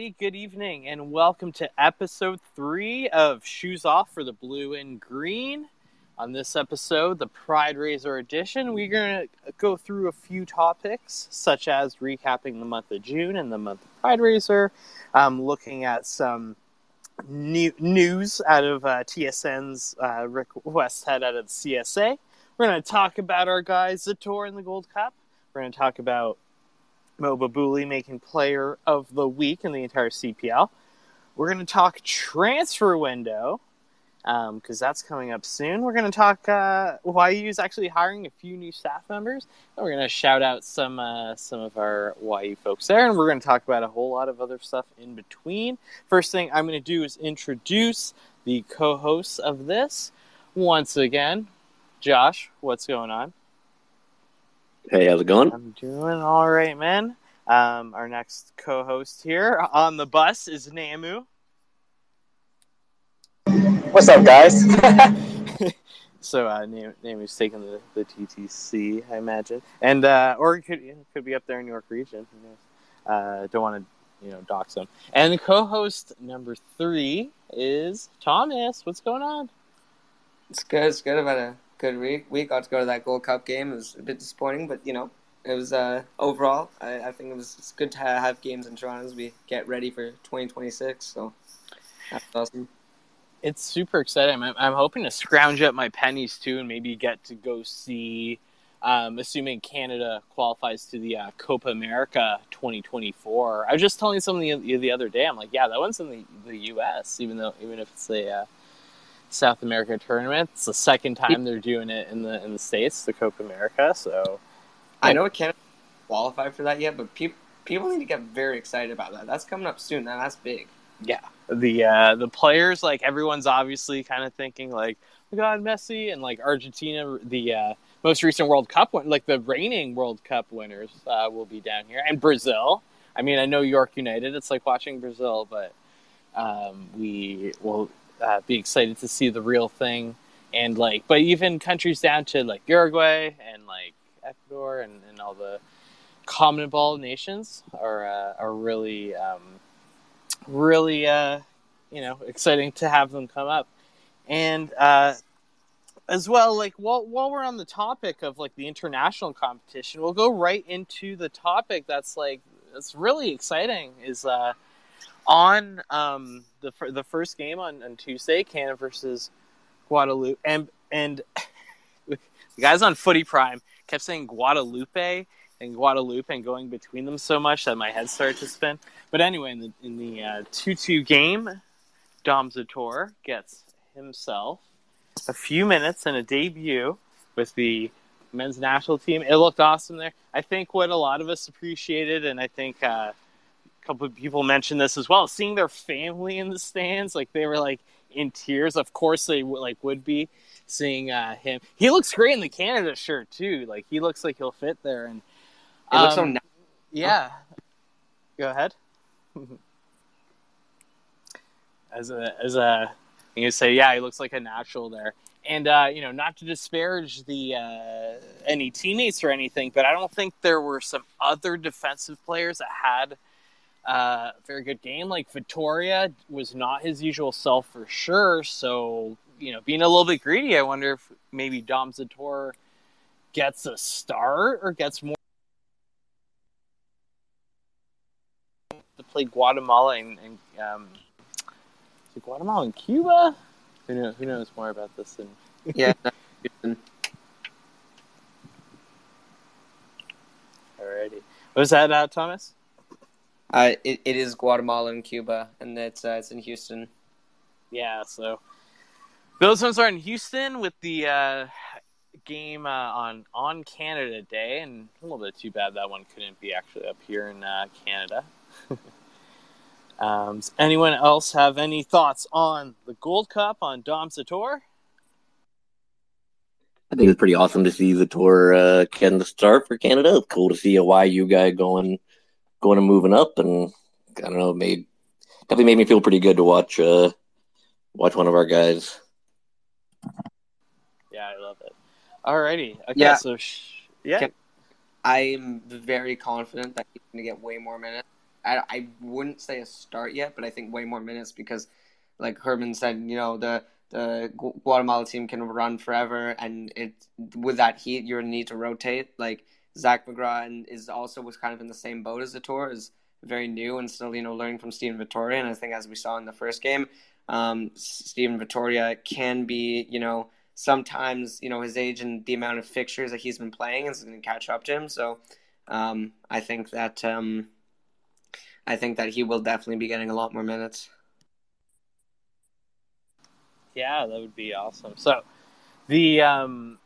everybody. Good evening, and welcome to episode three of Shoes Off for the Blue and Green. On this episode, the Pride Razor edition, we're going to go through a few topics, such as recapping the month of June and the month of Pride Razor, um, looking at some new news out of uh, TSN's uh, Rick Westhead out of the CSA. We're going to talk about our guys, Zator and the Gold Cup. We're going to talk about Mo Babouli making player of the week in the entire CPL. We're going to talk transfer window because um, that's coming up soon. We're going to talk uh, YU is actually hiring a few new staff members. And we're going to shout out some uh, some of our YU folks there, and we're going to talk about a whole lot of other stuff in between. First thing I'm going to do is introduce the co-hosts of this. Once again, Josh, what's going on? Hey, how's it going? I'm doing all right, man. Um, our next co-host here on the bus is Namu. What's up, guys? so uh, Namu's taking the, the TTC, I imagine, and uh, or it could it could be up there in New York region. Who knows? Uh, don't want to you know dox him. And co-host number three is Thomas. What's going on? It's good. It's good. About a good week. We got to go to that Gold Cup game. It was a bit disappointing, but you know, it was uh, overall. I, I think it was it's good to have games in Toronto as we get ready for 2026. So that's awesome. It's super exciting. I'm, I'm hoping to scrounge up my pennies too, and maybe get to go see. Um, assuming Canada qualifies to the uh, Copa America 2024. I was just telling somebody the, the other day. I'm like, yeah, that one's in the, the U.S. Even though even if it's a uh, South America tournament, it's the second time they're doing it in the in the states, the Copa America. So I know it can't qualify for that yet, but people people need to get very excited about that. That's coming up soon. That's big. Yeah, the uh, the players like everyone's obviously kind of thinking like, oh God, Messi and like Argentina, the uh, most recent World Cup win, like the reigning World Cup winners uh, will be down here, and Brazil. I mean, I know York United. It's like watching Brazil, but um, we will uh, be excited to see the real thing. And like, but even countries down to like Uruguay and like Ecuador and, and all the Commonwealth nations are uh, are really um, really uh, you know exciting to have them come up. And uh, as well, like while while we're on the topic of like the international competition, we'll go right into the topic that's like that's really exciting is uh, on um, the the first game on, on Tuesday, Canada versus Guadeloupe, and and the guys on Footy Prime kept saying Guadalupe and Guadalupe and going between them so much that my head started to spin. But anyway, in the in the uh, two two game, Dom Zator gets himself a few minutes and a debut with the men's national team. It looked awesome there. I think what a lot of us appreciated, and I think uh, a couple of people mentioned this as well, seeing their family in the stands, like they were like in tears. Of course, they like would be seeing uh, him. He looks great in the Canada shirt too. Like he looks like he'll fit there, and it looks so. um, Nice. yeah. Go ahead. as a as a you say, yeah, he looks like a natural there. And uh, you know, not to disparage the uh, any teammates or anything, but I don't think there were some other defensive players that had uh, a very good game. Like Vitória was not his usual self for sure. So you know, being a little bit greedy, I wonder if maybe Dom Zator gets a start or gets more to play Guatemala and, and um, is it Guatemala and Cuba? Who knows, who knows more about this than Yeah. already? Was that uh, Thomas? uh, it, it is Guatemala and Cuba, and it's uh, it's in Houston. Yeah, so those ones are in Houston with the uh, game uh, on on Canada Day, and a little bit too bad that one couldn't be actually up here in uh, Canada. um, does anyone else have any thoughts on the Gold Cup on Dom Zator? I think it's pretty awesome to see Zator uh, getting the start for Canada. It's cool to see a YU guy going, going and moving up, and I don't know, made definitely made me feel pretty good to watch, uh, watch one of our guys. Yeah, I love it. Alrighty, okay, Yeah. so sh- yeah, I'm very confident that he's going to get way more minutes. I, I wouldn't say a start yet, but I think way more minutes because, like Herman said, you know the the Guatemala team can run forever, and it with that heat, you're gonna need to rotate. Like Zach McGraw and is also was kind of in the same boat as Zator, is very new and still you know learning from Steven Vitória. And I think as we saw in the first game, um, Steven Vitória can be you know sometimes you know his age and the amount of fixtures that he's been playing is going to catch up to him. So um, I think that um, I think that he will definitely be getting a lot more minutes. Yeah, that would be awesome. So the um,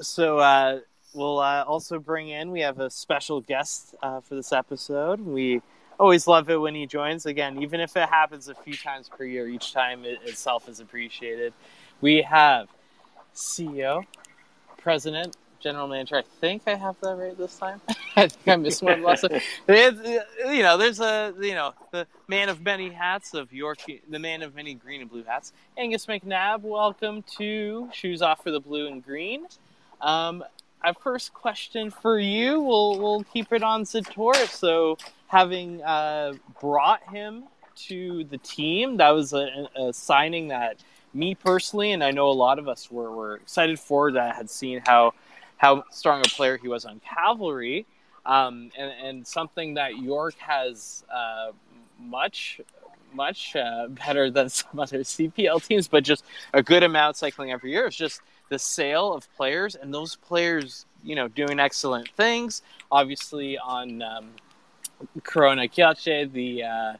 so uh, we'll uh, also bring in. We have a special guest uh, for this episode. We always love it when he joins. Again, even if it happens a few times per year, each time it itself is appreciated. We have CEO, President, General Manager. I think I have that right this time. I think I missed one last. time. you know, there's a you know the man of many hats of York, the man of many green and blue hats. Angus McNabb, welcome to Shoes Off for the Blue and Green. Um, a first question for you. We'll we'll keep it on Zator. So, having uh, brought him to the team, that was a, a, signing that me personally, and I know a lot of us were, were excited for. That had seen how how strong a player he was on cavalry, um, and, and something that York has uh, much much uh, better than some other CPL teams, but just a good amount cycling every year. It's just the sale of players and those players, you know, doing excellent things. Obviously, on um, Korona Kielce, the uh,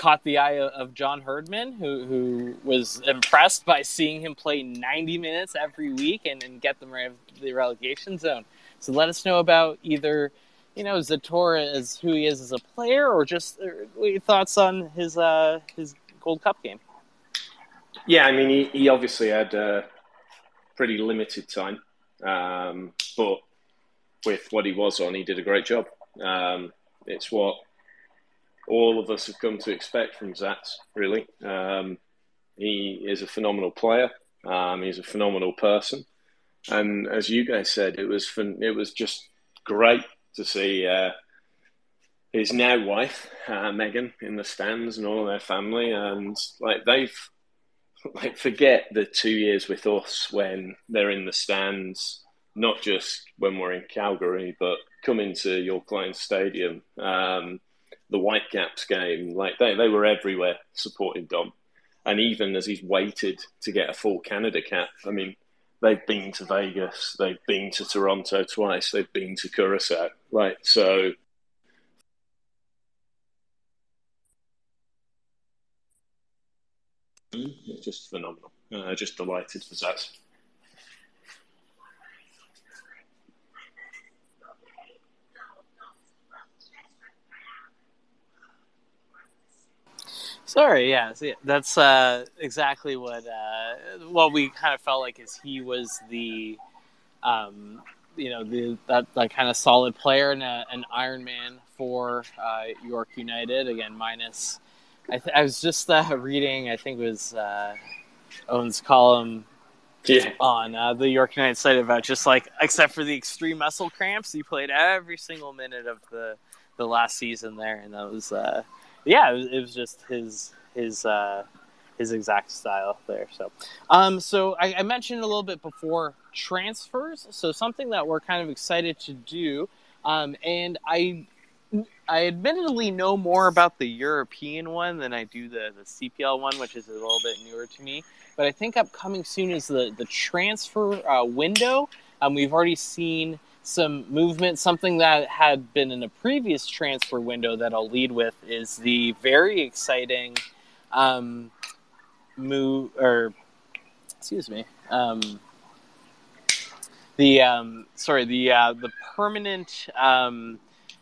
caught the eye of John Herdman, who who was impressed by seeing him play 90 minutes every week and, and get them right the relegation zone. So let us know about either, you know, Zator as who he is as a player, or just uh, thoughts on his uh, his Gold Cup game. Yeah, I mean, he, he obviously had. Uh pretty limited time. Um, but with what he was on, he did a great job. Um, it's what all of us have come to expect from Zats, really. Um, he is a phenomenal player. Um, he's a phenomenal person, and as you guys said, it was fun, it was just great to see uh, his now wife uh, Megan in the stands and all of their family, and like they've like forget the two years with us when they're in the stands, not just when we're in Calgary, but coming to York Lions Stadium, um, the Whitecaps game, like they, they were everywhere supporting Dom. And even as he's waited to get a full Canada cap, I mean, they've been to Vegas, they've been to Toronto twice, they've been to Curacao. Like, so It's just phenomenal. Uh, just delighted for that. Sorry, yeah, that's uh, exactly what uh, what we kind of felt like is he was the, um, you know, the that, that kind of solid player and a, an Iron Man for uh, York United. Again, minus I, th- I was just uh, reading, I think it was uh, Owen's column yeah. on uh, the York United site about just like, except for the extreme muscle cramps, he played every single minute of the the last season there, and that was, uh, yeah, it was, it was, just his his uh, his exact style there. So, um, so I, I mentioned a little bit before transfers. So something that we're kind of excited to do, um, and I I admittedly know more about the European one than I do the, the CPL one, which is a little bit newer to me. But I think upcoming soon is the, the transfer uh, window. Um, we've already seen some movement. Something that had been in a previous transfer window that I'll lead with is the very exciting um, move, or excuse me, um, the um, sorry, the uh, the permanent um,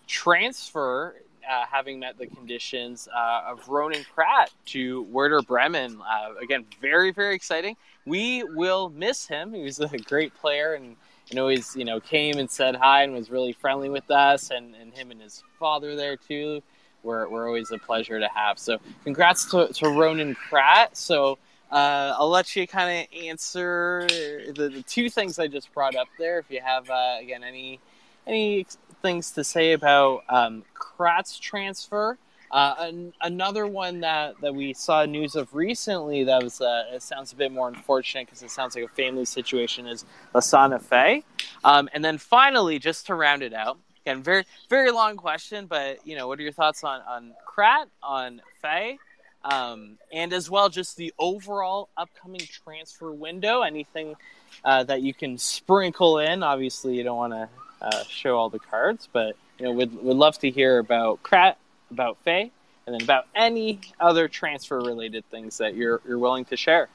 transfer, uh, having met the conditions uh, of Ronan Kratt to Werder Bremen. Uh, again, very very exciting. We will miss him. He was a great player and and always you know came and said hi and was really friendly with us and, and him and his father there too. Were, were always a pleasure to have. So congrats to, to Ronan Kratt. So uh, I'll let you kind of answer the, the, two things I just brought up there. If you have uh, again any any things to say about um, Kratt's transfer? Uh, an, another one that, that we saw news of recently that was uh, it sounds a bit more unfortunate because it sounds like a family situation is Lassana Faye. Um, and then finally, just to round it out, again, very very long question, but you know, what are your thoughts on on Kratt, on Faye, um, and as well just the overall upcoming transfer window? Anything uh, that you can sprinkle in? Obviously, you don't want to uh, show all the cards, but you know, we'd, we'd love to hear about Kratt about Faye, and then about any other transfer related things that you're you're willing to share.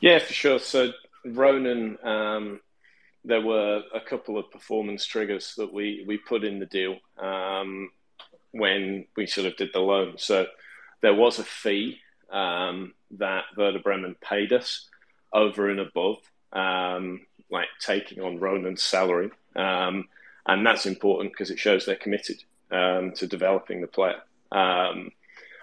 Yeah, for sure. So Ronan, um, there were a couple of performance triggers that we we put in the deal um, when we sort of did the loan. So there was a fee um, that Werder Bremen paid us over and above, um, like taking on Ronan's salary. Um, and that's important because it shows they're committed um, to developing the player. Um,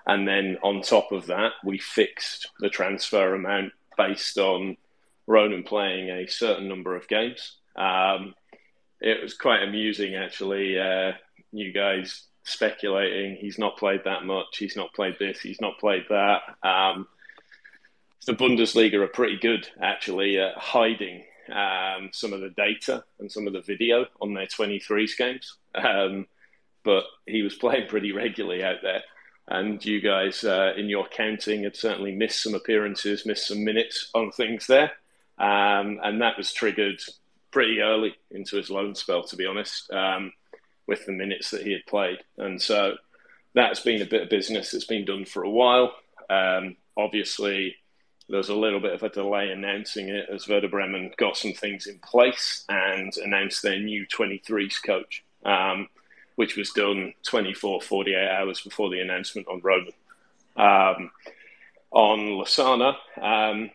and then on top of that, we fixed the transfer amount based on Ronan playing a certain number of games. Um, it was quite amusing, actually. Uh, you guys speculating he's not played that much, he's not played this, he's not played that. Um, the Bundesliga are pretty good, actually, at hiding um, some of the data and some of the video on their 23s games. Um, but he was playing pretty regularly out there. And you guys, uh, in your counting, had certainly missed some appearances, missed some minutes on things there. Um, and that was triggered pretty early into his loan spell, to be honest, um, with the minutes that he had played. And so that's been a bit of business that's been done for a while. Um, obviously, there's a little bit of a delay announcing it as Werder Bremen got some things in place and announced their new 23s coach, um, which was done 24, 48 hours before the announcement on Ronan. Um, on Lassana, um,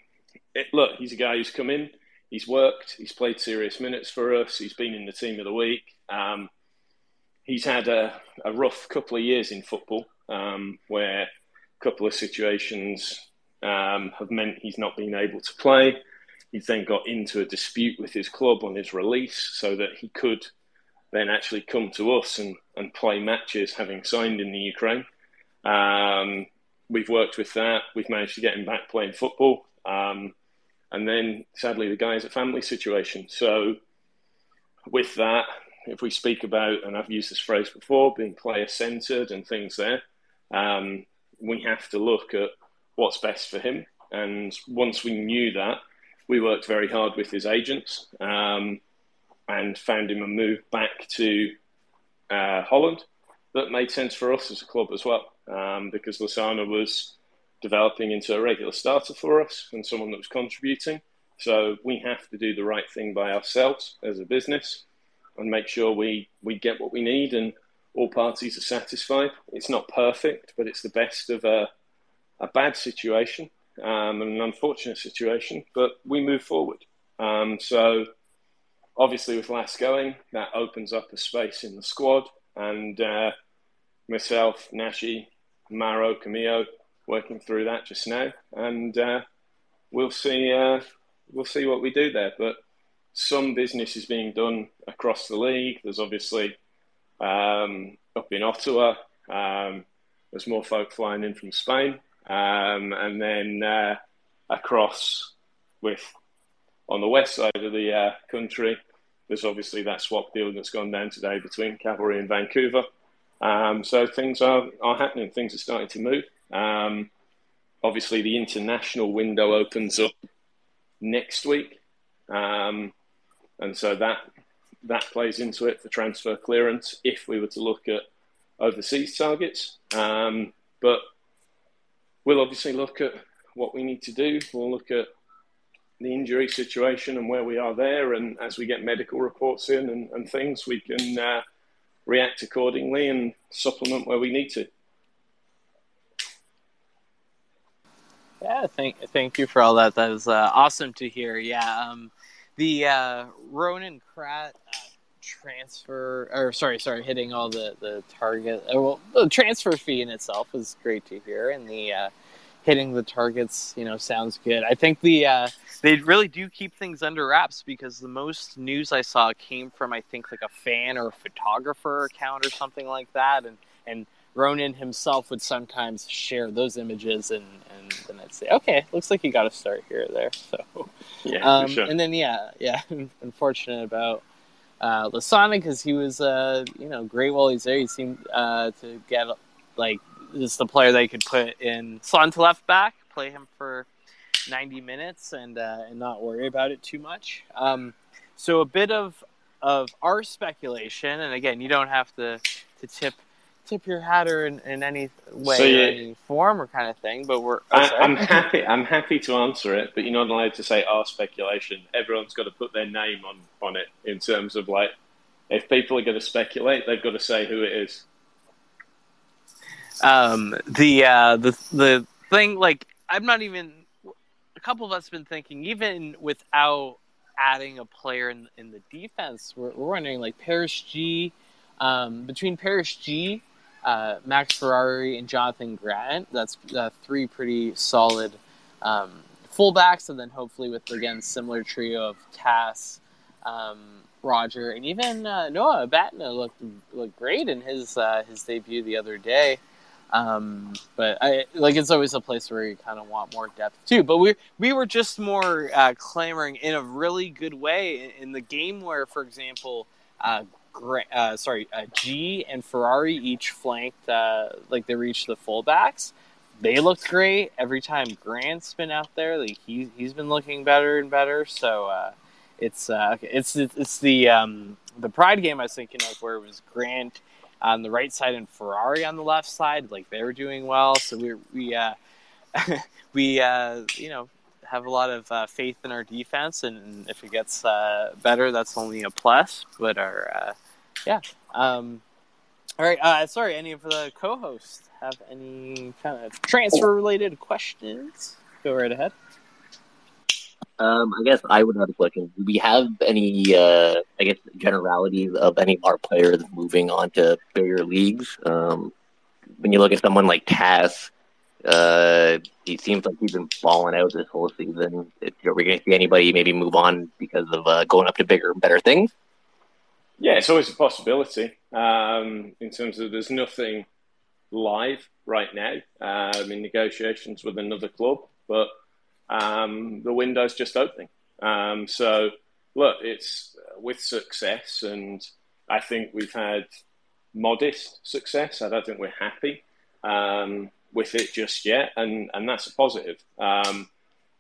it, look, he's a guy who's come in, he's worked, he's played serious minutes for us, he's been in the team of the week. Um, he's had a, a, rough couple of years in football um, where a couple of situations um, have meant he's not been able to play. He's then got into a dispute with his club on his release so that he could then actually come to us and, and play matches having signed in the Ukraine. Um, we've worked with that. We've managed to get him back playing football. Um, and then sadly, the guy is a family situation. So, with that, if we speak about, and I've used this phrase before, being player centered and things there, um, we have to look at what's best for him. And once we knew that, we worked very hard with his agents um, and found him a move back to uh, Holland that made sense for us as a club as well, um, because Lassana was developing into a regular starter for us and someone that was contributing. So we have to do the right thing by ourselves as a business and make sure we, we get what we need and all parties are satisfied. It's not perfect, but it's the best of a a bad situation, um, an unfortunate situation, but we move forward. Um, so, obviously, with Lass going, that opens up a space in the squad, and uh, myself, Nashi, Maro, Camillo, working through that just now, and uh, we'll see. Uh, we'll see what we do there, but some business is being done across the league. There's obviously um, up in Ottawa. Um, there's more folk flying in from Spain. Um, and then uh, across with on the west side of the uh, country, there's obviously that swap deal that's gone down today between Cavalry and Vancouver. Um, so things are, are happening, things are starting to move. Um, obviously, the international window opens up next week. Um, and so that that plays into it for transfer clearance if we were to look at overseas targets. Um, but we'll obviously look at what we need to do. We'll look at the injury situation and where we are there. And as we get medical reports in and, and things, we can uh, react accordingly and supplement where we need to. Yeah, thank thank you for all that. That was uh, awesome to hear. Yeah, um, the uh, Ronan Kratt uh, transfer, or sorry, sorry, hitting all the the target. Uh, well, the transfer fee in itself was great to hear, and the uh, hitting the targets, you know, sounds good. I think the uh, they really do keep things under wraps because the most news I saw came from I think like a fan or a photographer account or something like that, and and Ronan himself would sometimes share those images, and and then I'd say, okay, looks like you got to start here or there. So Yeah, um, sure. and then yeah, yeah, unfortunate about uh, Lassana because he was uh, you know great while he's there. He seemed uh, to get like just the player they could put in slot to left back, play him for ninety minutes, and uh, and not worry about it too much. Um, so a bit of of our speculation, and again, you don't have to to tip tip your hat or in, in any way So, yeah. any form or kind of thing. But we're oh, I, I'm happy. I'm happy to answer it, but you're not allowed to say our speculation. Everyone's got to put their name on on it in terms of like, if people are going to speculate, they've got to say who it is. Um the uh the the thing like i'm not even a couple of us been thinking even without adding a player in in the defense we're, we're wondering like Paris Gee um between Paris Gee uh Max Ferrari and Jonathan Grant that's uh, three pretty solid um fullbacks and then hopefully with again similar trio of Cass um Roger and even uh, Noah Abatneh looked looked great in his uh, his debut the other day um, but I like it's always a place where you kind of want more depth too. But we we were just more uh, clamoring in a really good way in, in the game where, for example, uh, Gra- uh, sorry, uh, Gee and Ferrari each flanked uh, like they reached the fullbacks. They looked great every time Grant's been out there. Like he he's been looking better and better. So uh, it's uh, okay, it's it's the um, the Pride game I was thinking of where it was Grant on the right side and Ferrari on the left side. Like they were doing well, so we we uh, we uh, you know have a lot of uh, faith in our defense, and if it gets uh, better, that's only a plus. But our uh, yeah. Um, all right. Uh, sorry, any of the co-hosts have any kind of transfer-related questions? Go right ahead. Um, I guess I would have a question. Do we have any, uh, I guess, generalities of any of our players moving on to bigger leagues? Um, when you look at someone like Cass, uh, he seems like he's been falling out this whole season. If, are we going to see anybody maybe move on because of uh, going up to bigger and better things? Yeah, it's always a possibility. Um, in terms of there's nothing live right now um, in negotiations with another club, but um, the window's just opening. Um, so, look, it's uh, with success, and I think we've had modest success. I don't think we're happy um, with it just yet, and, and that's a positive. Um,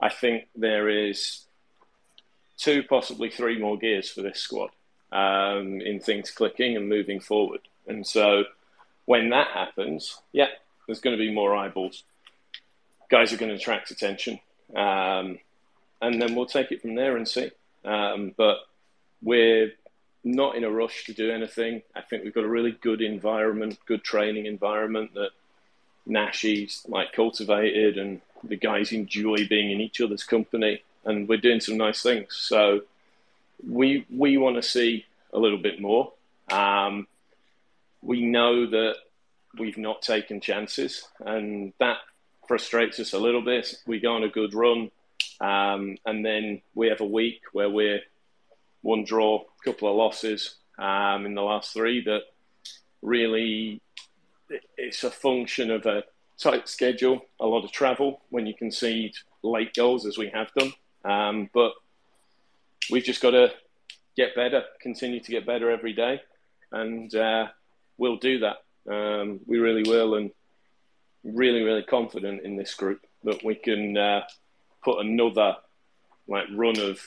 I think there is two, possibly three more gears for this squad um, in things clicking and moving forward. And so, when that happens, yeah, there's going to be more eyeballs. Guys are going to attract attention. Um, and then we'll take it from there and see. Um, but we're not in a rush to do anything. I think we've got a really good environment, good training environment that Nashi's like cultivated, and the guys enjoy being in each other's company, and we're doing some nice things. So we we want to see a little bit more. Um, we know that we've not taken chances, and that frustrates us a little bit. We go on a good run, um, and then we have a week where we're one draw, couple of losses um, in the last three. That really, it's a function of a tight schedule, a lot of travel when you concede late goals as we have done. Um, but we've just got to get better, continue to get better every day, and uh, we'll do that. Um, we really will, and really, really confident in this group that we can uh, put another like run of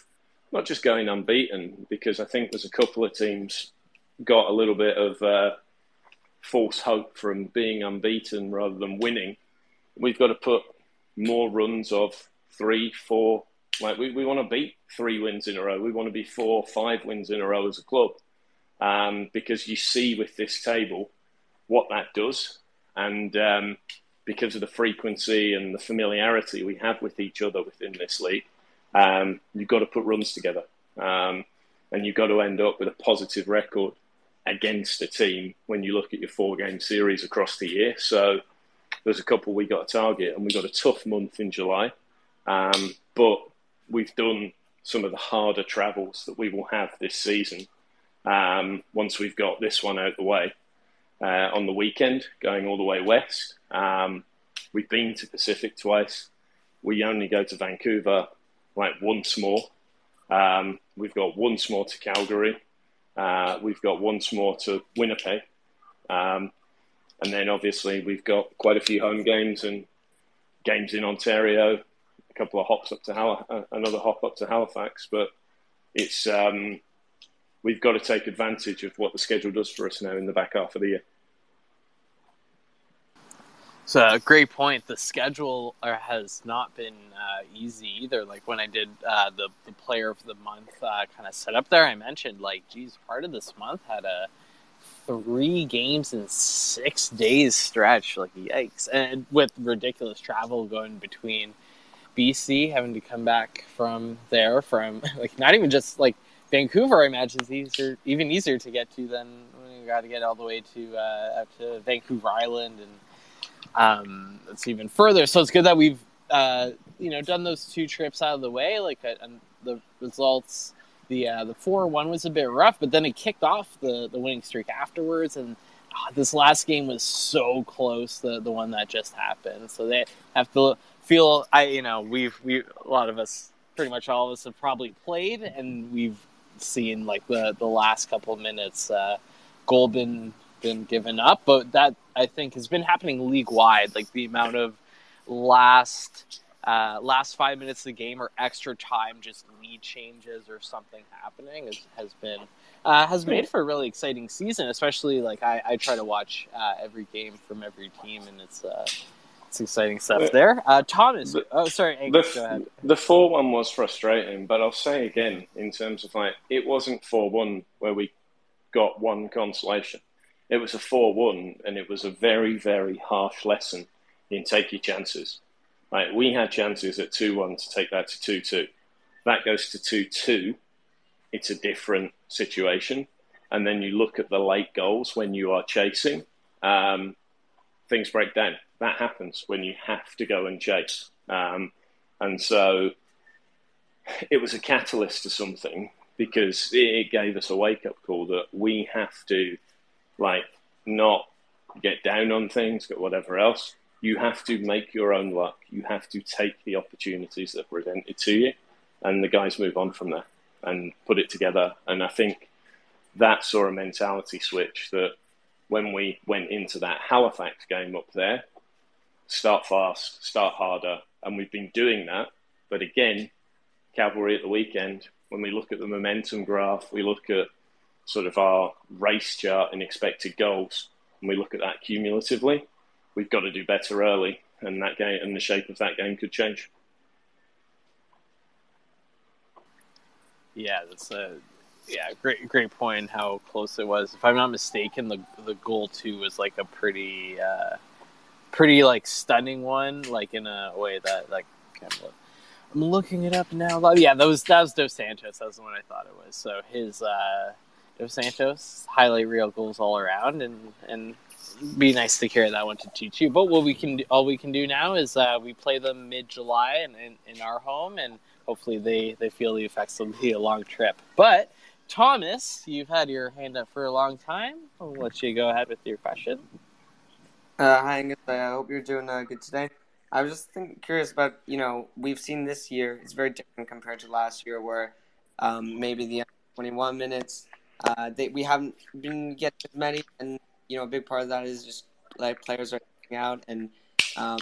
not just going unbeaten, because I think there's a couple of teams got a little bit of uh, false hope from being unbeaten rather than winning. We've got to put more runs of three, four. Like we, we want to beat three wins in a row. We want to be four, five wins in a row as a club, um, because you see with this table what that does, and um, because of the frequency and the familiarity we have with each other within this league, um, you've got to put runs together, um, and you've got to end up with a positive record against a team when you look at your four game series across the year. So there's a couple we got to target, and we've got a tough month in July. Um, but we've done some of the harder travels that we will have this season um, once we've got this one out the way. Uh, on the weekend, going all the way west. Um, we've been to Pacific twice. We only go to Vancouver like once more. Um, we've got once more to Calgary. Uh, we've got once more to Winnipeg. Um, and then obviously we've got quite a few home games and games in Ontario, a couple of hops up to Hal- uh, another hop up to Halifax. But it's um, we've got to take advantage of what the schedule does for us now in the back half of the year. So a great point. The schedule uh, has not been uh, easy either. Like when I did uh, the the player of the month uh, kind of set up there, I mentioned like, geez, part of this month had a three games in six days stretch. Like yikes! And with ridiculous travel going between BC, having to come back from there from like not even just like Vancouver. I imagine is easier, even easier to get to than when you got to get all the way to uh, out to Vancouver Island and um, it's even further. So it's good that we've uh, you know done those two trips out of the way. Like uh, the results, the uh, the four one was a bit rough, but then it kicked off the the winning streak afterwards. And oh, this last game was so close. The the one that just happened. So they have to feel. I you know we've we a lot of us, pretty much all of us have probably played, and we've seen like the the last couple of minutes. Uh, goal been been given up, but that I think has been happening league wide. Like the amount of last uh, last five minutes of the game or extra time, just lead changes or something happening has, has been uh, has made for a really exciting season. Especially like I, I try to watch uh, every game from every team, and it's it's exciting stuff there. Uh, Thomas, The- oh sorry, Angus, go ahead. The, the four one was frustrating, but I'll say again, in terms of like, it wasn't four one where we got one consolation. It was a four one, and it was a very very harsh lesson in take your chances. Like we had chances at two one to take that to two two. That goes to two two. It's a different situation, and then you look at the late goals when you are chasing. Um, things break down. That happens when you have to go and chase. Um, and so it was a catalyst to something because it gave us a wake up call that we have to, like, not get down on things, get whatever else. You have to make your own luck. You have to take the opportunities that are presented to you. And the guys move on from there and put it together. And I think that saw a mentality switch that when we went into that Halifax game up there, start fast, start harder, and we've been doing that. But again, Cavalry at the weekend, when we look at the momentum graph, we look at sort of our race chart and expected goals, and we look at that cumulatively, we've got to do better early, and that game and the shape of that game could change. Yeah, that's a yeah great great point. How close it was. If I'm not mistaken, the the goal two was like a pretty uh, pretty like stunning one, like in a way that like kind of, I'm looking it up now. Yeah, that was that was Dos Santos. That was the one I thought it was. So his uh, Dos Santos highlight reel goals all around, and and be nice to carry that one to two two. But what we can do, all we can do now is uh, we play them mid July and in, in our home, and hopefully they they feel the effects of the long trip. But Thomas, you've had your hand up for a long time. I'll let you go ahead with your question. Uh, hi, Angus. I hope you're doing uh, good today. I was just think, curious about, you know, we've seen this year, it's very different compared to last year where um, maybe the 21 minutes, uh, they, we haven't been getting as many. And, you know, a big part of that is just like players are out. And um,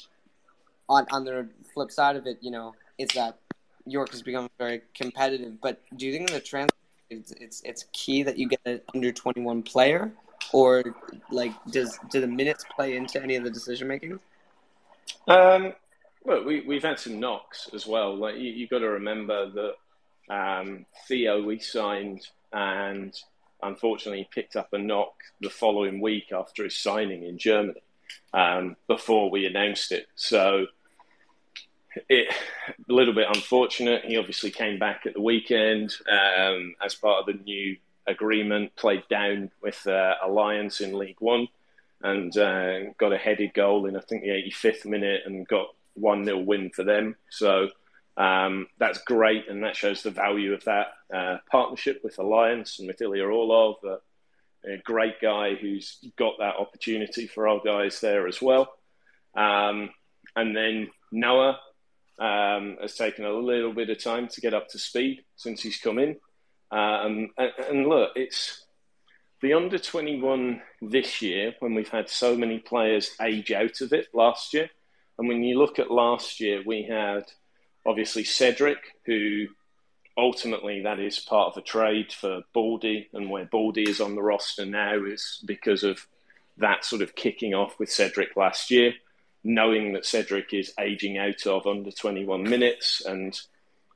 on, on the flip side of it, you know, it's that York has become very competitive. But do you think in the transfer, it's, it's, it's key that you get an under 21 player? Or like, does do the minutes play into any of the decision making? Um, well, we, we've had some knocks as well. Like you, you got to remember that um, Theo we signed and unfortunately picked up a knock the following week after his signing in Germany um, before we announced it. So it a little bit unfortunate. He obviously came back at the weekend um, as part of the new agreement, played down with uh, Alliance in League One. and uh, got a headed goal in I think the 85th minute and got one 0 win for them. So um, that's great, and that shows the value of that uh, partnership with Alliance and with Ilya Orlov, a, a, great guy who's got that opportunity for our guys there as well. Um, and then Noah um, has taken a little bit of time to get up to speed since he's come in. Um, and, and, look, it's the under 21 this year when we've had so many players age out of it last year. And when you look at last year, we had obviously Cedric, who ultimately that is part of a trade for Baldy, and where Baldy is on the roster now is because of that sort of kicking off with Cedric last year knowing that Cedric is aging out of under 21 minutes and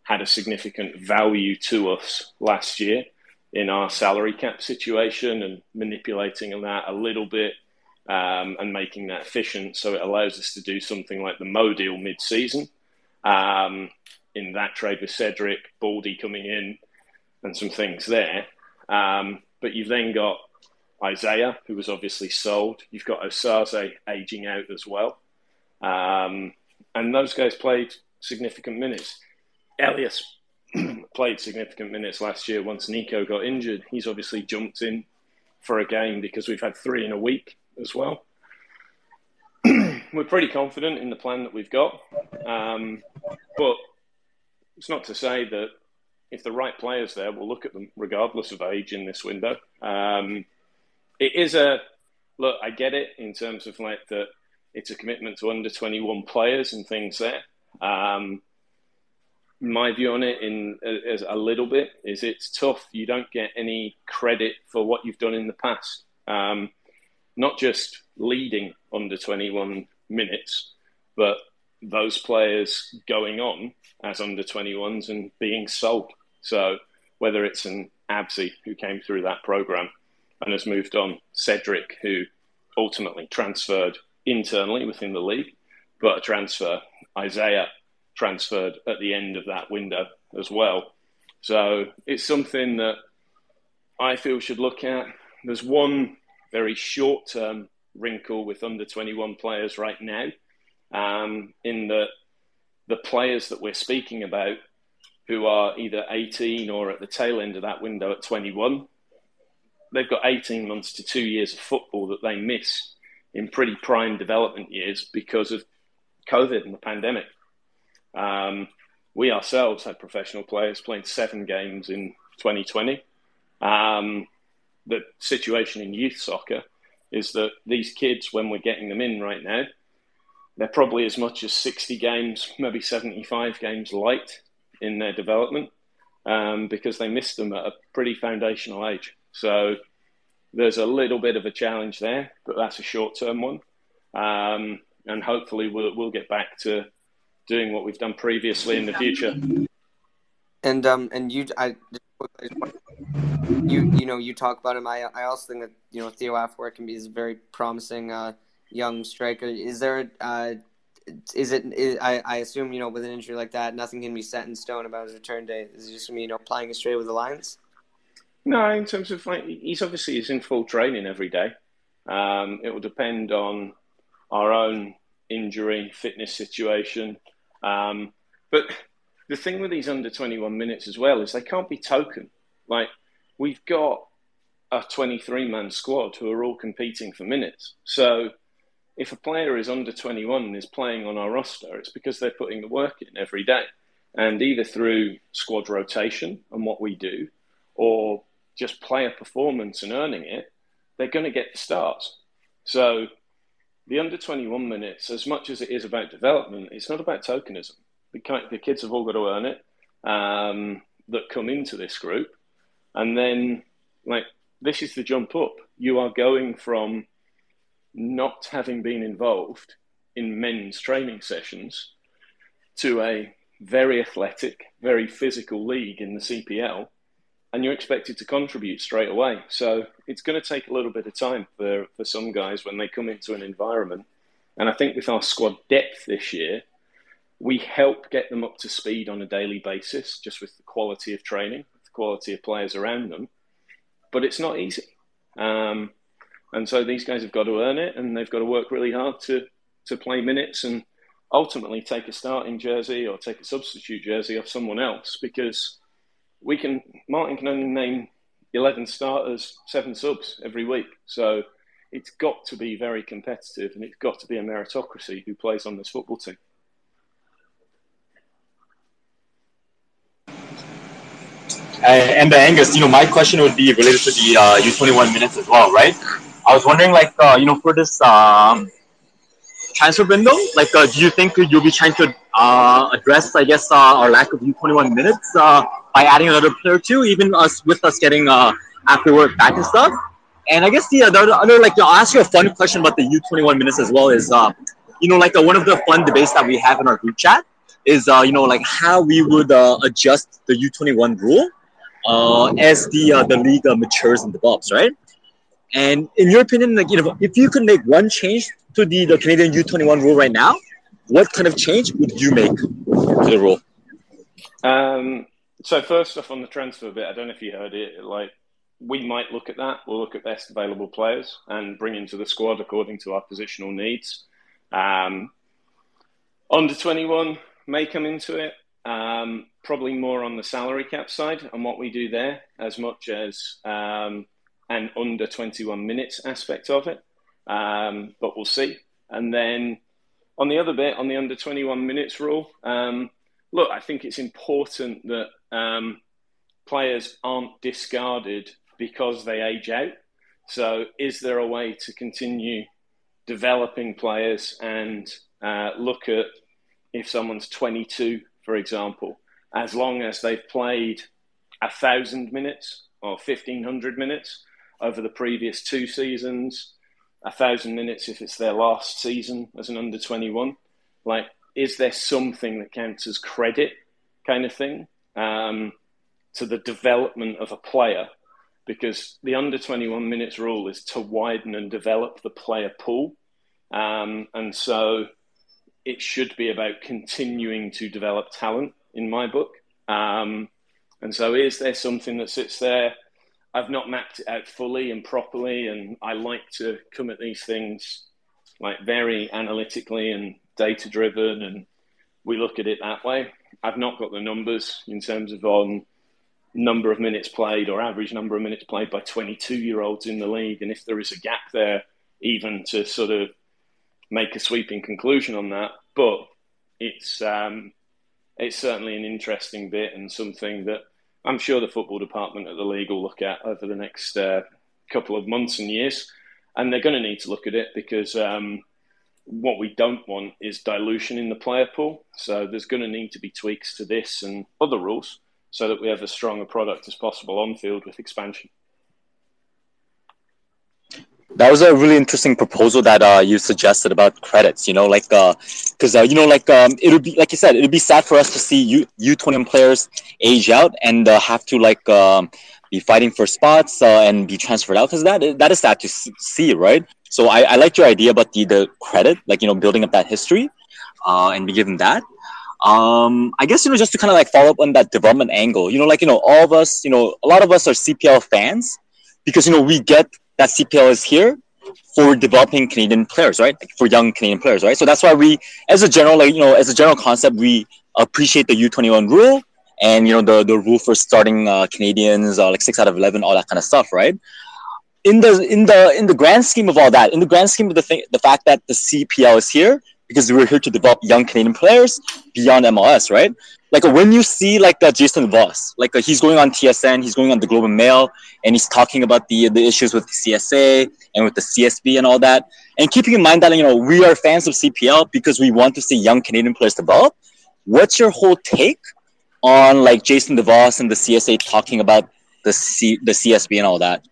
had a significant value to us last year in our salary cap situation and manipulating that a little bit um, and making that efficient so it allows us to do something like the Mo deal mid season. Um, in that trade with Cedric, Baldy coming in, and some things there. Um, but you've then got Isaiah, who was obviously sold. You've got Osaze aging out as well. Um, and those guys played significant minutes. Elias played significant minutes last year once Nico got injured. He's obviously jumped in for a game because we've had three in a week as well. We're pretty confident in the plan that we've got. Um, but it's not to say that if the right players there, we'll look at them regardless of age in this window. Um, it is a look. I get it in terms of like that it's a commitment to under 21 players and things there. Um, my view on it in as a little bit is it's tough. You don't get any credit for what you've done in the past. Um, not just leading under 21 minutes, but those players going on as under 21s and being sold. So whether it's an Absi who came through that program and has moved on, Cedric who ultimately transferred internally within the league, but a transfer. Isaiah transferred at the end of that window as well. So it's something that I feel should look at. There's one very short term wrinkle with under 21 players right now, um, in that the players that we're speaking about who are either 18 or at the tail end of that window at 21, they've got 18 months to two years of football that they miss in pretty prime development years because of COVID and the pandemic. Um, we ourselves had professional players playing seven games in 2020. Um, the situation in youth soccer is that these kids, when we're getting them in right now, they're probably as much as 60 games, maybe 75 games light in their development um, because they missed them at a pretty foundational age. So there's a little bit of a challenge there, but that's a short term one. Um, and hopefully we'll, we'll get back to doing what we've done previously in the future. And um and you I you you know you talk about him. I I also think that you know Theo Afewerki can be a very promising uh, young striker. Is there uh is it is, I I assume you know with an injury like that nothing can be set in stone about his return date. Is he just gonna be you know playing straight with the Lions? No, in terms of like, he's obviously he's in full training every day. Um, it will depend on our own injury, fitness situation. Um, but the thing with these under 21 minutes as well is they can't be token. Like, we've got a 23 man squad who are all competing for minutes. So if a player is under 21 and is playing on our roster, it's because they're putting the work in every day. And either through squad rotation and what we do, or just player performance and earning it, they're going to get the starts. So the under 21 minutes, as much as it is about development, it's not about tokenism. The, the kids have all got to earn it um, that come into this group. And then, like, this is the jump up. You are going from not having been involved in men's training sessions to a very athletic, very physical league in the CPL and you're expected to contribute straight away. So it's going to take a little bit of time for, for some guys when they come into an environment. And I think with our squad depth this year, we help get them up to speed on a daily basis, just with the quality of training, the quality of players around them. But it's not easy. Um, And so these guys have got to earn it, and they've got to work really hard to to play minutes and ultimately take a starting jersey or take a substitute jersey off someone else because we can Martin can only name 11 starters, seven subs every week. So it's got to be very competitive and it's got to be a meritocracy who plays on this football team. and the Angus, you know, my question would be related to the uh, U21 minutes as well, right? I was wondering, like, uh, you know, for this um, transfer window, like, uh, do you think you'll be trying to uh, address, I guess, uh, our lack of U21 minutes uh, by adding another player too, even us with us getting Afewerki back and stuff? And I guess the other, other like, I'll ask you a fun question about the U21 minutes as well. Is you know, like one of the fun debates that we have in our group chat is, you know, like how we would adjust the U21 rule uh, as the uh, the league uh, matures and develops, right? And in your opinion, like you know, if you could make one change to the, the Canadian U21 rule right now, what kind of change would you make to the rule? Um, so first off, on the transfer bit, I don't know if you heard it. Like we might look at that. We'll look at best available players and bring into the squad according to our positional needs. Um, under 21 may come into it. Um, probably more on the salary cap side and what we do there, as much as um, an under 21 minutes aspect of it. Um, but we'll see. And then on the other bit, on the under 21 minutes rule, um, look, I think it's important that um, players aren't discarded because they age out. So, is there a way to continue developing players and uh, look at if someone's 22 for example, as long as they've played a thousand minutes or fifteen hundred minutes over the previous two seasons, a thousand minutes if it's their last season as an under twenty one. Like, is there something that counts as credit, kind of thing, um, to the development of a player? Because the under twenty one minutes rule is to widen and develop the player pool, um, and so it should be about continuing to develop talent in my book. Um, and so, is there something that sits there? I've not mapped it out fully and properly, and I like to come at these things like very analytically and data driven, and we look at it that way. I've not got the numbers in terms of on number of minutes played or average number of minutes played by 22 year olds in the league, and if there is a gap there, even to sort of make a sweeping conclusion on that, but it's um, it's certainly an interesting bit and something that I'm sure the football department at the league will look at over the next uh, couple of months and years, and they're going to need to look at it because um, what we don't want is dilution in the player pool. So there's going to need to be tweaks to this and other rules so that we have as strong a product as possible on field with expansion that was a really interesting proposal that uh, you suggested about credits. You know, like because uh, uh, you know, like um, it would be like you said, it would be sad for us to see U U twenty players age out and uh, have to like um, be fighting for spots uh, and be transferred out because that that is sad to see, right? So I, I liked your idea about the the credit, like you know, building up that history, uh, and be given that. Um, I guess you know just to kind of like follow up on that development angle. You know, like you know, all of us, you know, a lot of us are CPL fans because you know we get that CPL is here for developing Canadian players, right? Like for young Canadian players, right? So that's why we, as a general, like you know, as a general concept, we appreciate the U21 rule and you know the the rule for starting uh, Canadians, uh, like six out of eleven, all that kind of stuff, right? In the in the in the grand scheme of all that, in the grand scheme of the thing, the fact that the CPL is here because we're here to develop young Canadian players beyond MLS, right? like when you see like uh, Jason DeVos, like uh, he's going on TSN, he's going on the Globe and Mail, and he's talking about the the issues with the CSA and with the CSB and all that. And keeping in mind that you know we are fans of CPL because we want to see young Canadian players develop. What's your whole take on like Jason DeVos and the CSA talking about the C the CSB and all that?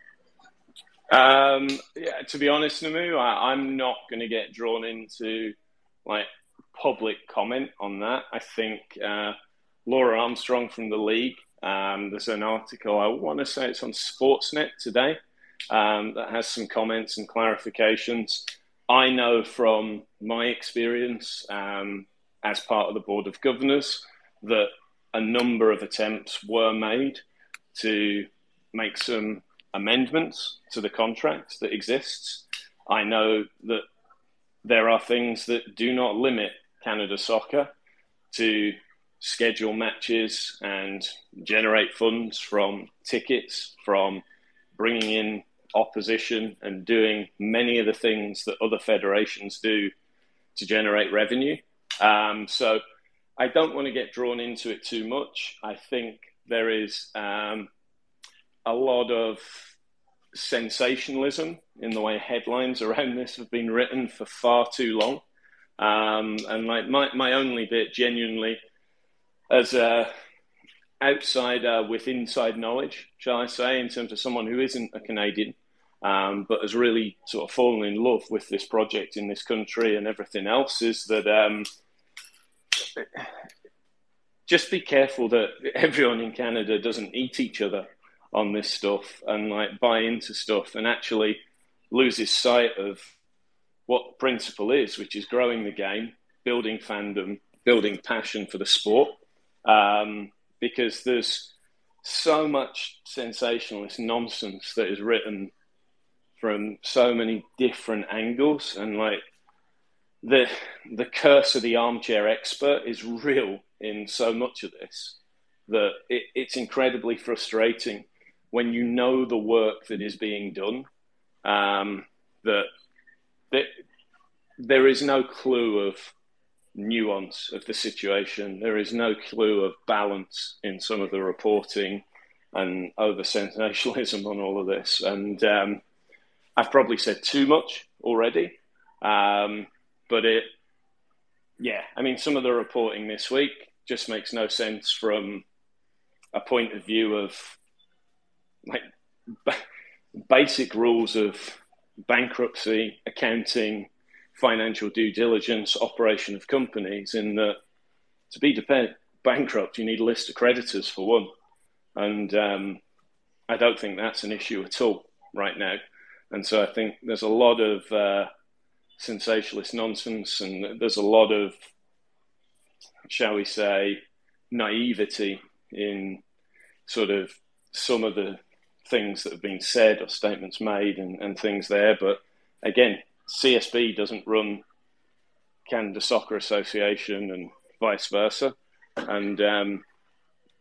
Um, yeah, to be honest, Namu, I, I'm not going to get drawn into like public comment on that. I think uh, Laura Armstrong from the league. Um, there's an article, I want to say it's on Sportsnet today, um, that has some comments and clarifications. I know from my experience um, as part of the Board of Governors that a number of attempts were made to make some amendments to the contract that exists. I know that there are things that do not limit Canada soccer to schedule matches and generate funds from tickets, from bringing in opposition and doing many of the things that other federations do to generate revenue. Um, so I don't want to get drawn into it too much. I think there is um, a lot of sensationalism in the way headlines around this have been written for far too long. Um, and like my, my only bit genuinely as a outsider with inside knowledge, shall I say, in terms of someone who isn't a Canadian, um, but has really sort of fallen in love with this project in this country and everything else, is that um, just be careful that everyone in Canada doesn't eat each other on this stuff and like buy into stuff and actually loses sight of what the principle is, which is growing the game, building fandom, building passion for the sport. Um, because there's so much sensationalist nonsense that is written from so many different angles and like the the curse of the armchair expert is real in so much of this that it, it's incredibly frustrating when you know the work that is being done um, that, that there is no clue of nuance of the situation. There is no clue of balance in some of the reporting and over sensationalism on all of this. And um, I've probably said too much already um, but it, yeah, I mean, some of the reporting this week just makes no sense from a point of view of like b- basic rules of bankruptcy, accounting, financial due diligence, operation of companies. In that, to be bankrupt, you need a list of creditors for one, and um, I don't think that's an issue at all right now. And so I think there's a lot of uh, sensationalist nonsense, and there's a lot of, shall we say, naivety in sort of some of the things that have been said or statements made and, and things there. But again, CSB doesn't run Canada Soccer Association and vice versa. And um,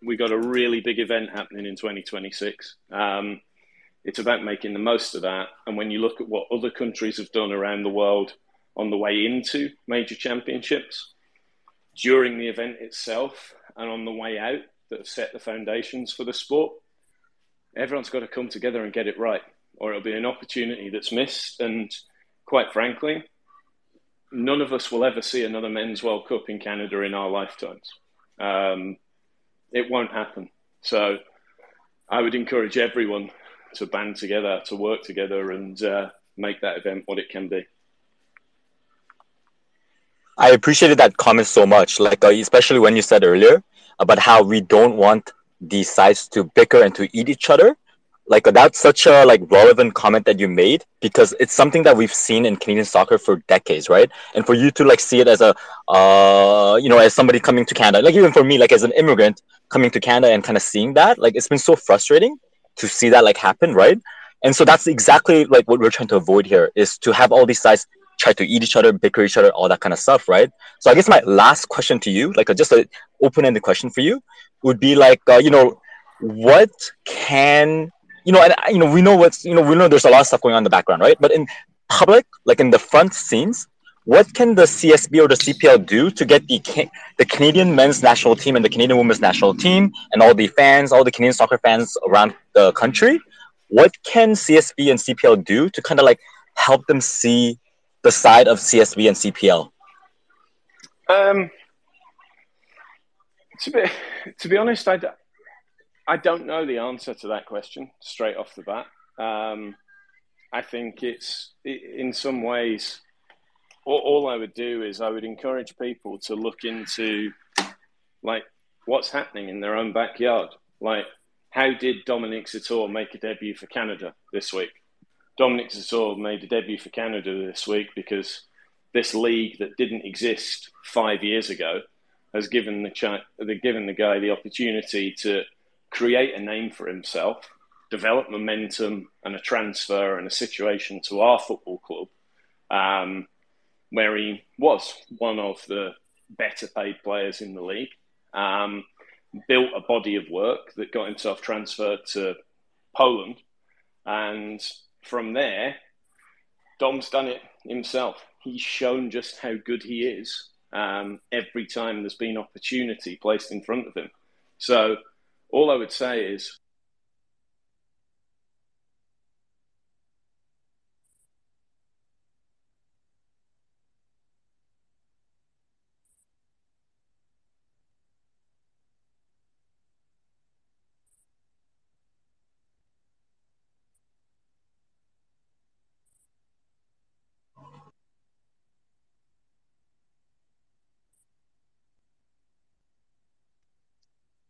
we got a really big event happening in 2026. Um, it's about making the most of that. And when you look at what other countries have done around the world on the way into major championships, during the event itself, and on the way out that have set the foundations for the sport, everyone's got to come together and get it right, or it'll be an opportunity that's missed. And quite frankly, none of us will ever see another Men's World Cup in Canada in our lifetimes. Um, it won't happen. So I would encourage everyone to band together, to work together, and uh, make that event what it can be. I appreciated that comment so much, like uh, especially when you said earlier about how we don't want these sides to bicker and to eat each other. Like that's such a like relevant comment that you made because it's something that we've seen in Canadian soccer for decades, right? And for you to like see it as a, uh, you know, as somebody coming to Canada, like even for me, like as an immigrant coming to Canada and kind of seeing that, like it's been so frustrating to see that like happen, right? And so that's exactly like what we're trying to avoid here is to have all these sides try to eat each other, bicker each other, all that kind of stuff, right? So I guess my last question to you, like a, just an open-ended question for you, would be like, uh, you know, what can you know, and you know, we know what's you know, we know there's a lot of stuff going on in the background, right? But in public, like in the front scenes, what can the CSB or the CPL do to get the the Canadian men's national team and the Canadian women's national team and all the fans, all the Canadian soccer fans around the country? What can CSB and CPL do to kind of like help them see the side of CSB and CPL? Um, to be to be honest, I, I don't know the answer to that question straight off the bat. Um, I think it's in some ways. All, all I would do is I would encourage people to look into like what's happening in their own backyard. Like, how did Dominick Zator make a debut for Canada this week? Dominick Zator made a debut for Canada this week because this league that didn't exist five years ago has given the, given the guy the opportunity to create a name for himself develop momentum and a transfer and a situation to our football club, um, where he was one of the better paid players in the league. Um, built a body of work that got himself transferred to Poland, and from there, Dom's done it himself. He's shown just how good he is um, every time there's been opportunity placed in front of him. So, all I would say is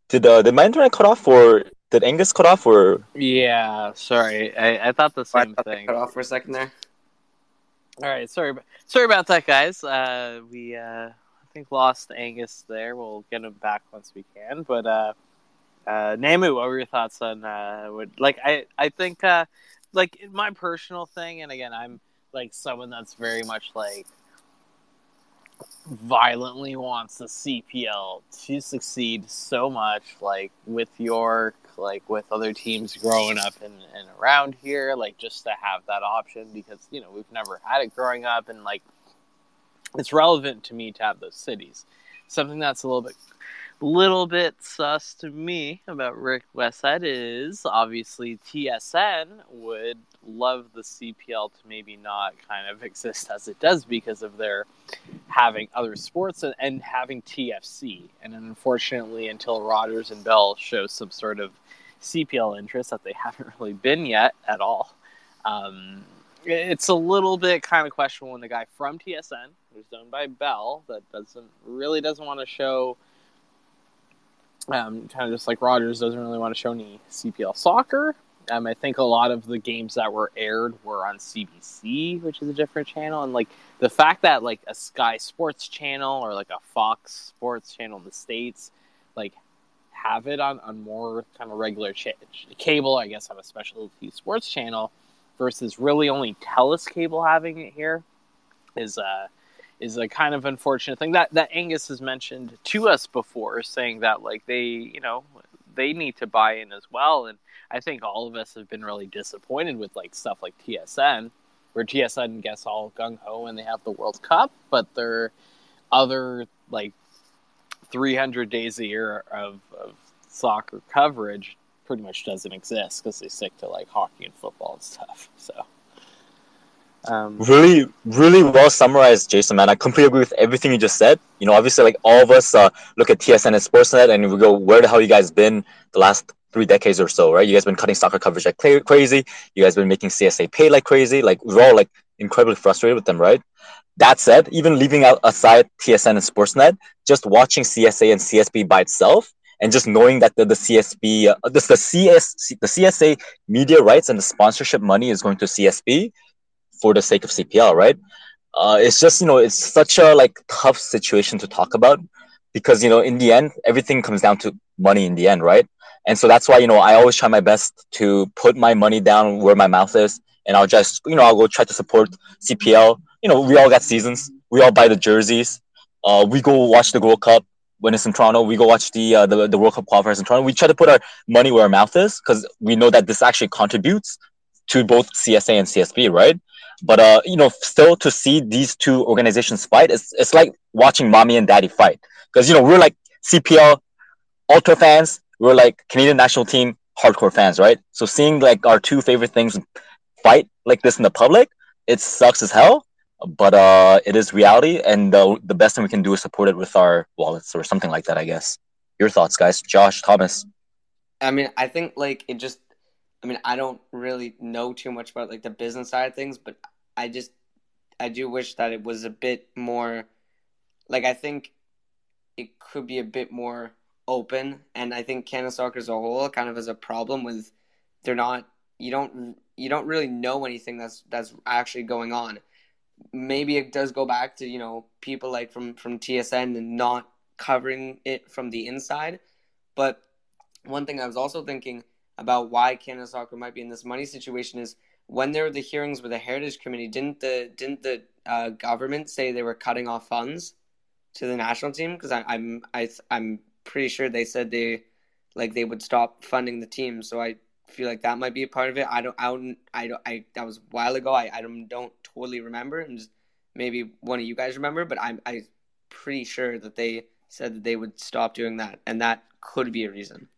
Did uh, did my internet cut off or did Angus cut off or Yeah, sorry. I, I thought the I same thought thing. cut off for a second there. All right, sorry, sorry about that, guys. Uh, we uh, I think lost Angus there. We'll get him back once we can. But uh, uh, Namu, what were your thoughts on uh, would like I I think uh, like my personal thing, and again, I'm like someone that's very much like violently wants the CPL to succeed so much, like with York, like with other teams growing up and, and around here, like just to have that option because, you know, we've never had it growing up and like it's relevant to me to have those cities. Something that's a little bit little bit sus to me about Rick Westhead is obviously TSN would love the CPL to maybe not kind of exist as it does because of their having other sports and, and having TFC. And unfortunately, until Rogers and Bell show some sort of CPL interest that they haven't really been yet at all, um, it's a little bit kind of questionable when the guy from TSN, who's owned by Bell, that doesn't really doesn't want to show. Um, kind of just like Rogers doesn't really want to show any CPL soccer. Um, I think a lot of the games that were aired were on CBC, which is a different channel, and like the fact that like a Sky Sports channel or like a Fox Sports channel in the states, like have it on on more kind of regular cable, I guess, have a specialty sports channel, versus really only Telus cable having it here, is uh is a kind of unfortunate thing that that Angus has mentioned to us before, saying that like they you know they need to buy in as well, and I think all of us have been really disappointed with like stuff like TSN, where TSN gets all gung ho and they have the World Cup, but their other like 300 days a year of, of soccer coverage pretty much doesn't exist because they stick to like hockey and football and stuff. So, um, really really well summarized, Jason? Man, I completely agree with everything you just said. You know, obviously, like all of us uh, look at TSN and Sportsnet, and we go, "Where the hell you guys been the last three decades or so?" Right? You guys been cutting soccer coverage like crazy. You guys been making CSA pay like crazy. Like we're all like incredibly frustrated with them, right? That said, even leaving out aside TSN and Sportsnet, just watching CSA and CSB by itself, and just knowing that the, the CSB, uh, the CS, the CSA media rights and the sponsorship money is going to CSB for the sake of CPL, right? Uh, it's just you know it's such a like tough situation to talk about because you know in the end everything comes down to money in the end, right? And so that's why you know I always try my best to put my money down where my mouth is, and I'll just you know I'll go try to support CPL. You know we all got seasons, we all buy the jerseys, uh, we go watch the World Cup when it's in Toronto. We go watch the uh, the the World Cup qualifiers in Toronto. We try to put our money where our mouth is because we know that this actually contributes to both CSA and CSB, right? But uh, you know, still to see these two organizations fight, it's it's like watching mommy and daddy fight. Because you know, we're like CPL ultra fans, we're like Canadian national team hardcore fans, right? So seeing like our two favorite things fight like this in the public, it sucks as hell. But uh, it is reality, and the the best thing we can do is support it with our wallets or something like that. I guess. Your thoughts, guys? Josh, Thomas. I mean, I think like it just. I mean, I don't really know too much about like the business side of things, but I just I do wish that it was a bit more like I think it could be a bit more open and I think Canada soccer as a whole kind of has a problem with they're not you don't you don't really know anything that's that's actually going on. Maybe it does go back to, you know, people like from from TSN and not covering it from the inside, but one thing I was also thinking about why Canada Soccer might be in this money situation is when there were the hearings with the Heritage Committee, didn't the didn't the uh, government say they were cutting off funds to the national team? Because I'm I, I'm pretty sure they said they like they would stop funding the team. So I feel like that might be a part of it. I don't I don't I don't I that was a while ago. I I don't don't totally remember, and just maybe one of you guys remember, but I'm I pretty sure that they said that they would stop doing that, and that could be a reason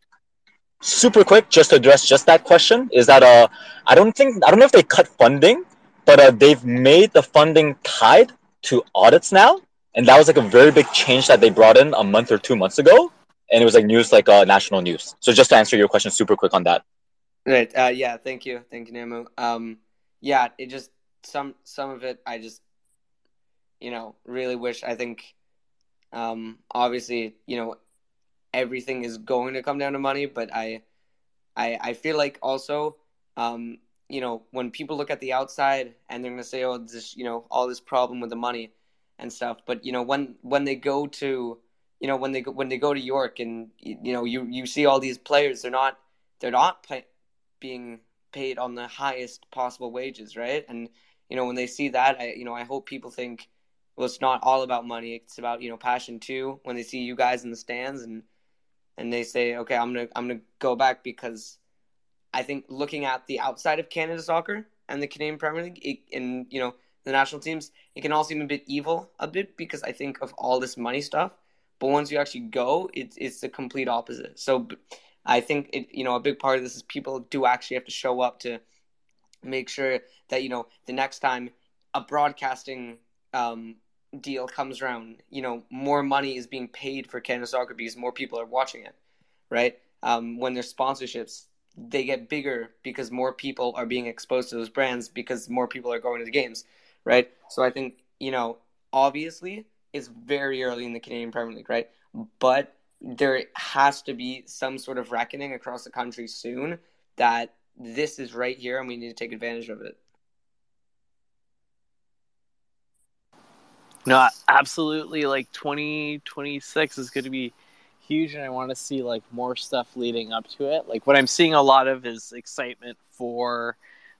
super quick just to address just that question is that uh i don't think i don't know if they cut funding but uh, they've made the funding tied to audits now and that was like a very big change that they brought in a month or two months ago and it was like news like uh, national news. So just to answer your question super quick on that. Right. Uh, yeah thank you. Thank you namu um yeah it just some some of it i just you know really wish i think um obviously you know everything is going to come down to money, but I, I, I feel like also, um, you know, when people look at the outside and they're going to say, oh, this, you know, all this problem with the money and stuff, but you know, when when they go to, you know, when they go, when they go to York and you know, you you see all these players, they're not they're not pay, being paid on the highest possible wages, right? And you know, when they see that, I you know, I hope people think, well, it's not all about money; it's about you know passion too. When they see you guys in the stands and and they say, okay, I'm gonna I'm gonna go back because I think looking at the outside of Canada soccer and the Canadian Premier League it, and you know the national teams, it can all seem a bit evil a bit because I think of all this money stuff. But once you actually go, it's it's the complete opposite. So I think it you know a big part of this is people do actually have to show up to make sure that you know the next time a broadcasting um, deal comes around, you know, more money is being paid for Canada Soccer because more people are watching it, right? Um, when there's sponsorships, they get bigger because more people are being exposed to those brands because more people are going to the games, right? So I think, you know, obviously it's very early in the Canadian Premier League, right? But there has to be some sort of reckoning across the country soon that this is right here and we need to take advantage of it. No, absolutely. Like 2026 is going to be huge, and I want to see like more stuff leading up to it. Like what I'm seeing a lot of is excitement for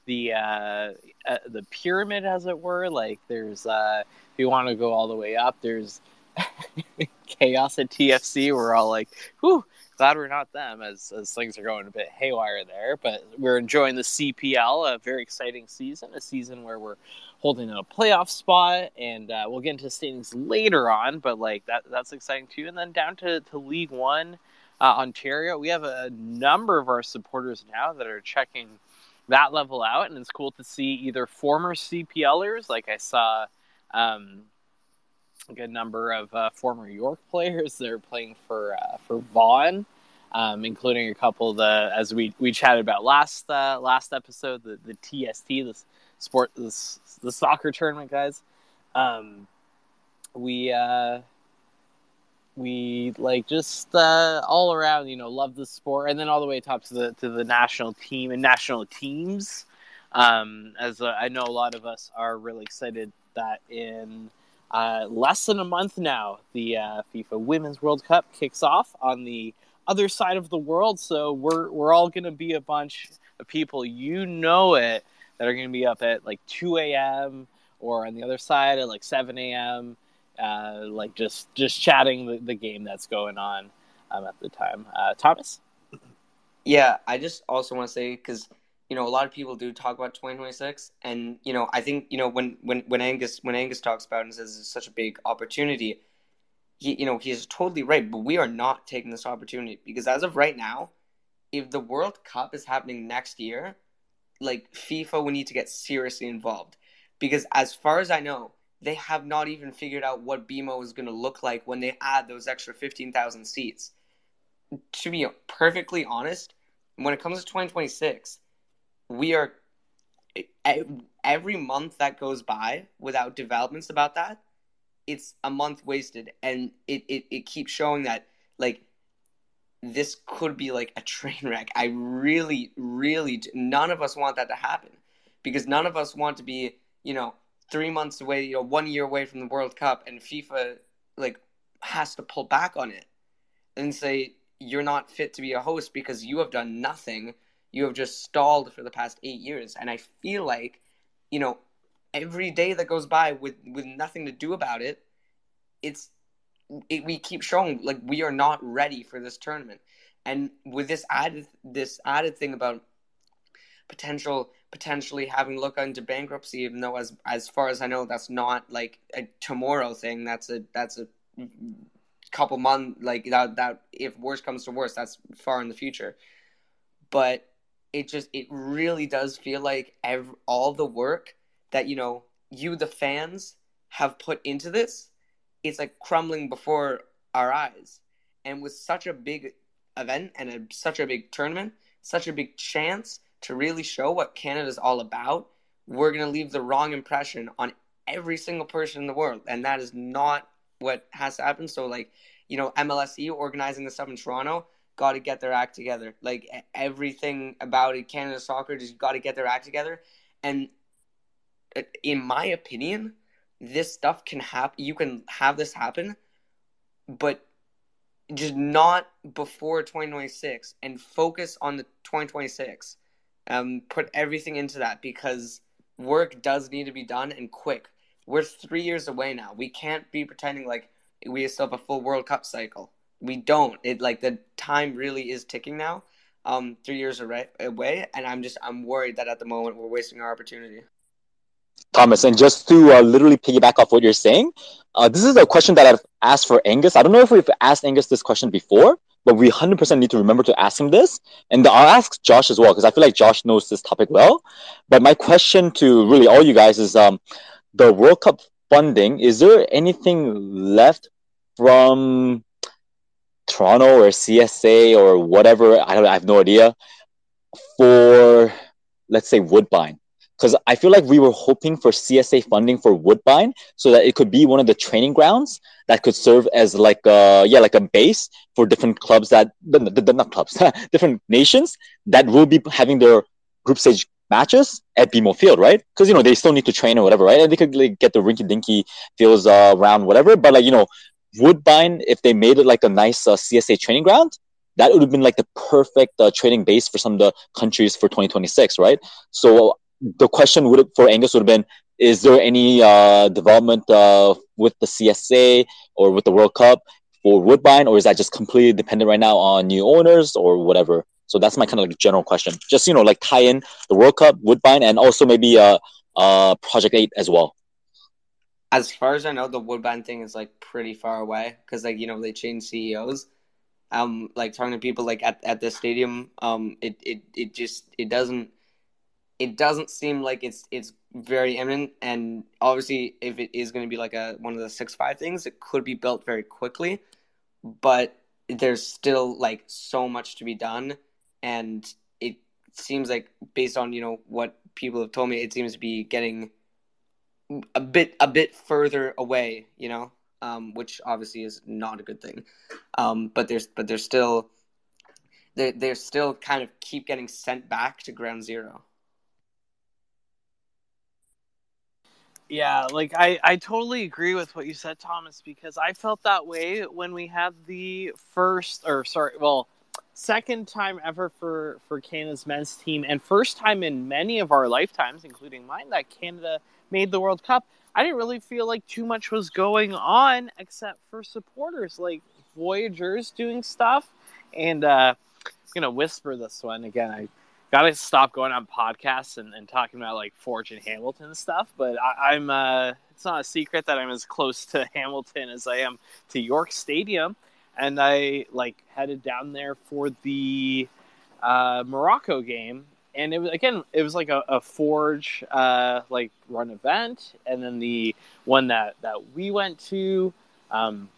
the uh, uh the pyramid, as it were. Like there's uh, if you want to go all the way up, there's chaos at TFC. We're all like, whew, glad we're not them as, as things are going a bit haywire there. But we're enjoying the CPL, a very exciting season, a season where we're holding a playoff spot, and uh, we'll get into standings later on. But like that, that's exciting too. And then down to, to League One, uh, Ontario, we have a number of our supporters now that are checking that level out, and it's cool to see either former CPLers, like I saw. Um, a good number of uh, former York players that are playing for uh, for Vaughan, um, including a couple of the as we, we chatted about last uh, last episode the the TST sport the, soccer tournament guys. Um, we uh, we like just uh, all around you know love the sport and then all the way top to the to the national team and national teams. Um, as uh, I know a lot of us are really excited that in uh, less than a month now, the uh, FIFA Women's World Cup kicks off on the other side of the world. So we're we're all going to be a bunch of people, you know it, that are going to be up at like 2 a.m. or on the other side at like 7 a.m. Uh, like just just chatting the, the game that's going on um, at the time. Uh, Thomas. Yeah, I just also want to say because you know, a lot of people do talk about 2026, and you know, I think you know when when when Angus when Angus talks about it and says it's such a big opportunity, he you know he's totally right. But we are not taking this opportunity because as of right now, if the World Cup is happening next year, like FIFA would need to get seriously involved because as far as I know, they have not even figured out what BMO is going to look like when they add those extra 15,000 seats. To be perfectly honest, when it comes to 2026 we are every month that goes by without developments about that it's a month wasted and it, it, it keeps showing that like this could be like a train wreck i really really none of us want that to happen because none of us want to be you know three months away you know one year away from the world cup and fifa like has to pull back on it and say you're not fit to be a host because you have done nothing you have just stalled for the past eight years. And I feel like, you know, every day that goes by with with nothing to do about it, it's it, we keep showing like we are not ready for this tournament. And with this added this added thing about potential potentially having look into bankruptcy, even though as as far as I know that's not like a tomorrow thing. That's a that's a couple month like that that if worse comes to worse, that's far in the future. But it just it really does feel like every, all the work that you know you the fans have put into this it's like crumbling before our eyes and with such a big event and a, such a big tournament such a big chance to really show what canada's all about we're going to leave the wrong impression on every single person in the world and that is not what has to happen so like you know mlse organizing the stuff in toronto got to get their act together. Like everything about it, Canada soccer just got to get their act together. And uh, in my opinion, this stuff can happen. You can have this happen, but just not before 2026 and focus on the 2026. Um, put everything into that because work does need to be done and quick. We're three years away now. We can't be pretending like we still have a full World Cup cycle we don't. It like the time really is ticking now. Um, three years away, and I'm just I'm worried that at the moment we're wasting our opportunity. Thomas, and just to uh, literally piggyback off what you're saying, uh, this is a question that I've asked for Angus. I don't know if we've asked Angus this question before, but we 100% need to remember to ask him this. And I'll ask Josh as well, because I feel like Josh knows this topic well. But my question to really all you guys is um, the World Cup funding, is there anything left from Toronto or CSA or whatever. I don't. I have no idea for let's say Woodbine because I feel like we were hoping for CSA funding for Woodbine so that it could be one of the training grounds that could serve as like a yeah like a base for different clubs that the, the, not clubs different nations that will be having their group stage matches at BMO Field, right? Because you know they still need to train or whatever, right? And they could like get the rinky dinky fields uh, around whatever, but like you know Woodbine, if they made it like a nice uh, CSA training ground, that would have been like the perfect uh, training base for some of the countries for 2026, right? So the question would for Angus would have been: Is there any uh, development uh, with the CSA or with the World Cup for Woodbine, or is that just completely dependent right now on new owners or whatever? So that's my kind of like general question. Just you know, like tie in the World Cup, Woodbine, and also maybe uh, uh, Project Eight as well as far as I know, the Woodbine thing is like pretty far away because like you know they changed CEOs. Um, like talking to people like at at the stadium, um, it it it just it doesn't it doesn't seem like it's it's very imminent. And obviously, if it is going to be like a one of the six five things, it could be built very quickly. But there's still like so much to be done, and it seems like based on you know what people have told me, it seems to be getting a bit a bit further away, you know, um, which obviously is not a good thing. Um, but there's but there's still they they're still kind of keep getting sent back to ground zero. Yeah, like I, I totally agree with what you said, Thomas, because I felt that way when we had the first or sorry, well, second time ever for for Canada's men's team and first time in many of our lifetimes, including mine, that Canada made the World Cup, I didn't really feel like too much was going on except for supporters like Voyagers doing stuff. And uh, I'm gonna whisper this one again. I gotta stop going on podcasts and, and talking about like Forge and Hamilton stuff. But I, am uh, it's not a secret that I'm as close to Hamilton as I am to York Stadium, and I like headed down there for the uh, Morocco game and it was again it was like a, a forge uh, like run event and then the one that that we went to um,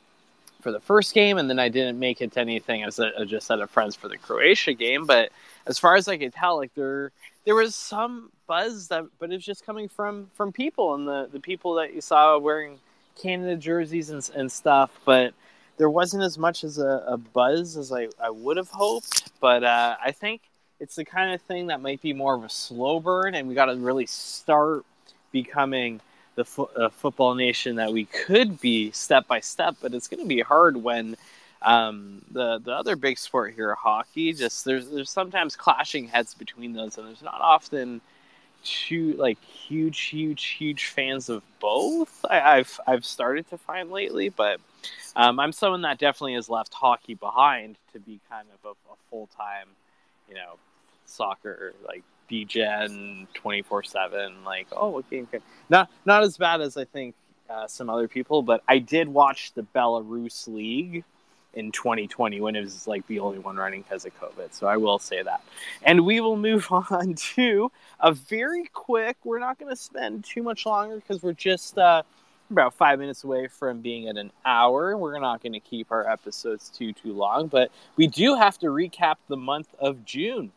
for the first game and then i didn't make it to anything as a, just set of friends for the croatia game. But as far as i could tell like there there was some buzz that but it's just coming from from people and the the people that you saw wearing canada jerseys and, and stuff. But there wasn't as much as a, a buzz as I, I would have hoped. But uh, i think it's the kind of thing that might be more of a slow burn, and we got to really start becoming the fo- uh, football nation that we could be step by step. But it's going to be hard when um, the the other big sport here, hockey. Just there's there's sometimes clashing heads between those, and there's not often two like huge, huge, huge fans of both. I, have I've started to find lately, but um, I'm someone that definitely has left hockey behind to be kind of a, a full time, you know, soccer like Twenty four seven. Like, oh, what game? Can... Not not as bad as I think uh, some other people, but I did watch the Belarus League in 2020 when it was like the only one running because of COVID. So I will say that. And we will move on to a very quick, we're not going to spend too much longer because we're just uh, about five minutes away from being at an hour. We're not going to keep our episodes too, too long, but we do have to recap the month of June.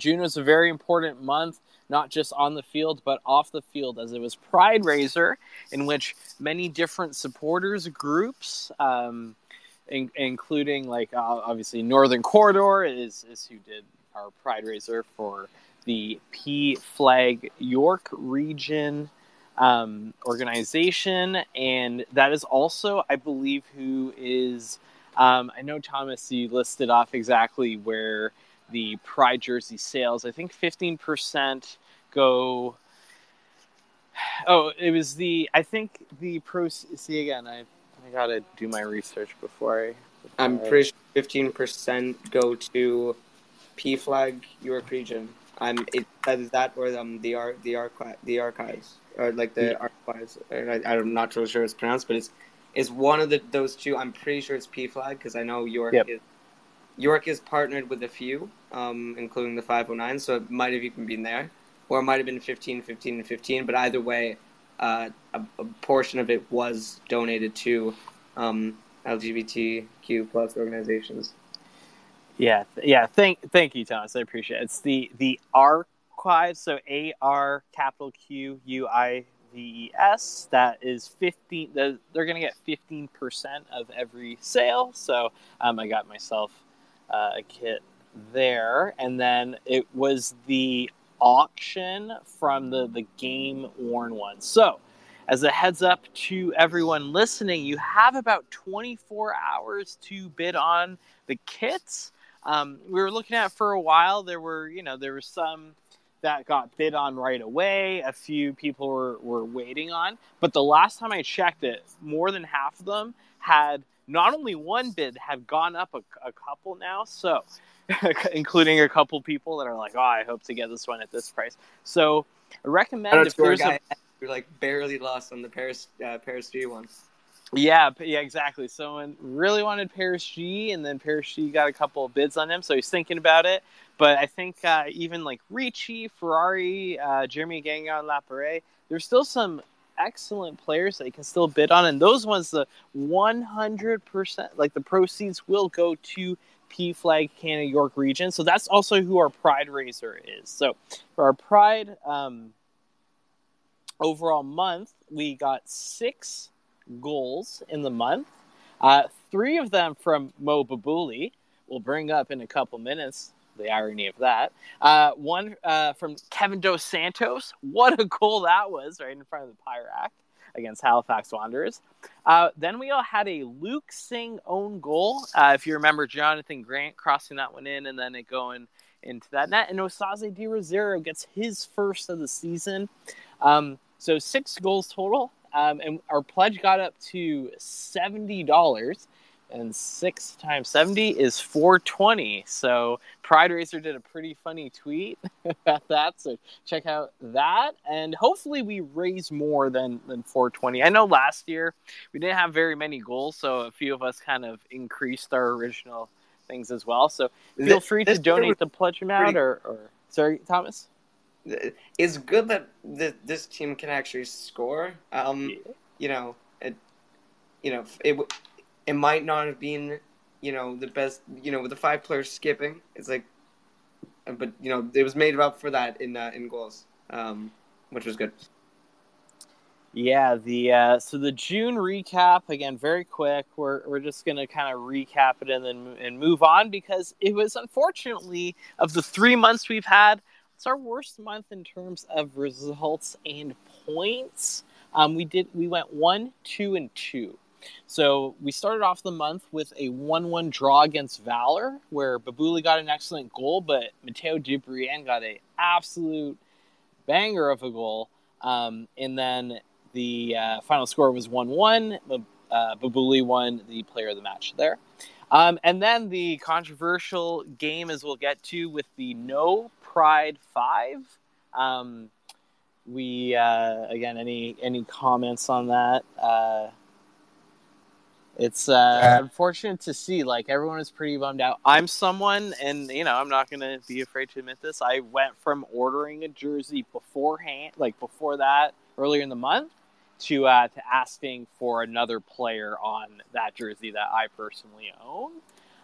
June was a very important month not just on the field but off the field as it was pride raiser in which many different supporters groups um, in, including like uh, obviously Northern Corridor is is who did our Pride Raiser for the PFLAG York Region um, organization, and that is also, I believe, who is. Um, I know Thomas, you listed off exactly where the Pride jersey sales. I think fifteen percent go. Oh, it was the. I think the pro. See again, I I gotta do my research before I. Before I'm pretty sure fifteen percent go to PFLAG York region. I'm it either that or um the art the archive the archives or like the yeah. archives. I, I'm not really sure it's pronounced, but it's it's one of the those two. I'm pretty sure it's PFLAG because I know York yep. is York is partnered with a few, um, including the 509, so it might have even been there, or it might have been 15, 15, and 15. But either way, uh, a, a, portion of it was donated to um, LGBTQ plus organizations. Yeah, yeah. Thank, thank you, Thomas. I appreciate it. It's the the archive. So A R capital Q U I V E S. That is fifteen. The, they're going to get fifteen percent of every sale. So um, I got myself uh, a kit there, and then it was the auction from the, the game worn ones. So, as a heads up to everyone listening, you have about 24 hours to bid on the kits. Um, we were looking at for a while. There were, you know, there were some that got bid on right away. A few people were, were waiting on. But the last time I checked it, more than half of them had not only one bid, had gone up a, a couple now. So including a couple people that are like, "Oh, I hope to get this one at this price." So I recommend I if there's a, you're like barely lost on the Paris uh, Paris Gee one. Yeah, yeah, exactly. Someone really wanted Paris Gee, and then Paris Gee got a couple of bids on him, so he's thinking about it. But I think uh, even like Ricci, Ferrari, uh, Jeremy Gagnon, Laparé, there's still some excellent players that you can still bid on, and those ones, the 100%, like the proceeds will go to PFLAG Canada York region. So that's also who our Pride Raiser is. So for our Pride um, overall month, we got six goals in the month. Uh, three of them from Mo Babouli. We'll bring up in a couple minutes the irony of that. Uh, one uh, from Kevin Dos Santos. What a goal that was right in front of the Pyrac against Halifax Wanderers. Uh, then we all had a Luke Singh own goal. Uh, if you remember Jonathan Grant crossing that one in and then it going into that net. And Osaze De Rosero gets his first of the season. Um, so six goals total. Um, and our pledge got up to $70 and six times 70 is 420 so pride Raiser did a pretty funny tweet about that so check out that. And hopefully we raise more than than 420 i know last year we didn't have very many goals so a few of us kind of increased our original things as well. So feel free to donate the pledge amount or, or sorry thomas? It's good that this team can actually score. Um yeah. you know it you know it it might not have been, you know, the best. You know, with the five players skipping, it's like, but you know, it was made up for that in uh, in goals, um, which was good. Yeah, the uh, so the June recap again, very quick. We're we're just gonna kind of recap it and then and move on because it was unfortunately of the three months we've had, it's our worst month in terms of results and points. Um, we did we went one, two, and two. So we started off the month with a 1 1 draw against Valour, where Babouli got an excellent goal, but Matteo de Brienne got an absolute banger of a goal. Um, and then the uh, final score was 1 1. Uh, Babouli won the player of the match there. Um, and then the controversial game, as we'll get to, with the No Pride 5. Um, we uh, again any any comments on that uh, it's uh, unfortunate to see like everyone is pretty bummed out. I'm someone and you know i'm not gonna be afraid to admit this i went from ordering a jersey beforehand like before that earlier in the month to uh, to asking for another player on that jersey that i personally own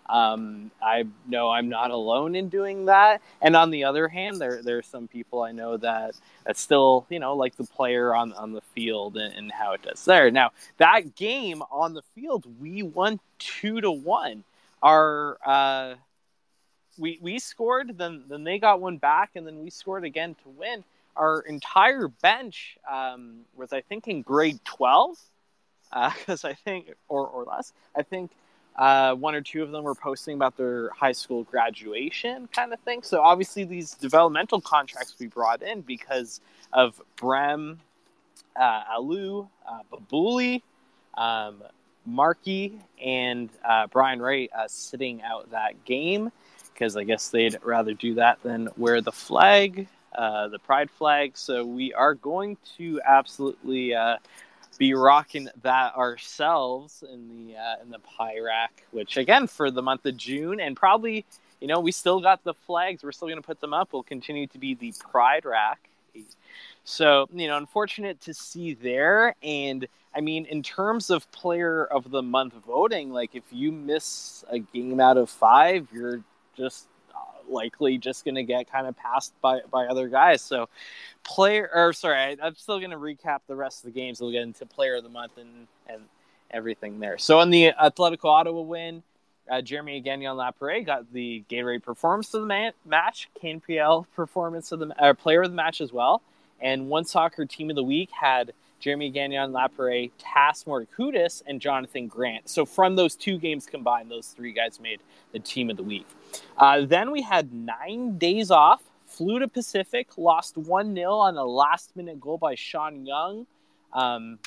um, I know I'm not alone in doing that. And on the other hand, there there are some people I know that that still you know like the player on on the field and, and how it does there. Now that game on the field, we won two to one. Our uh, we we scored, then then they got one back, and then we scored again to win. Our entire bench um, was, I think, in grade twelve, because uh, I think, or or less. I think uh, one or two of them were posting about their high school graduation kind of thing. So obviously, these developmental contracts we brought in because of Brem, uh, Alu, uh, Babouli, um, Markey, and uh, Brian Wright uh, sitting out that game because I guess they'd rather do that than wear the flag, uh, the pride flag. So we are going to absolutely uh, be rocking that ourselves in the uh, in the pie rack, which again for the month of June and probably you know we still got the flags. We're still going to put them up. We'll continue to be the pride rack. So you know, unfortunate to see there. And I mean, in terms of player of the month voting, like if you miss a game out of five, you're just likely just going to get kind of passed by, by other guys. So, player, or sorry, I, am still going to recap the rest of the games. We'll get into player of the month and, and everything there. So, in the Atletico Ottawa win, uh, Jeremy Gagnon Laparé got the Gatorade performance of the man- match, Kane PL performance of the uh, player of the match as well. And one soccer team of the week had Jeremy Gagnon Laparé, Tas Mourdoukoutas, and Jonathan Grant. So from those two games combined, those three guys made the team of the week. Uh, then we had nine days off, flew to Pacific, lost 1 0 on a last minute goal by Sean Young. Um,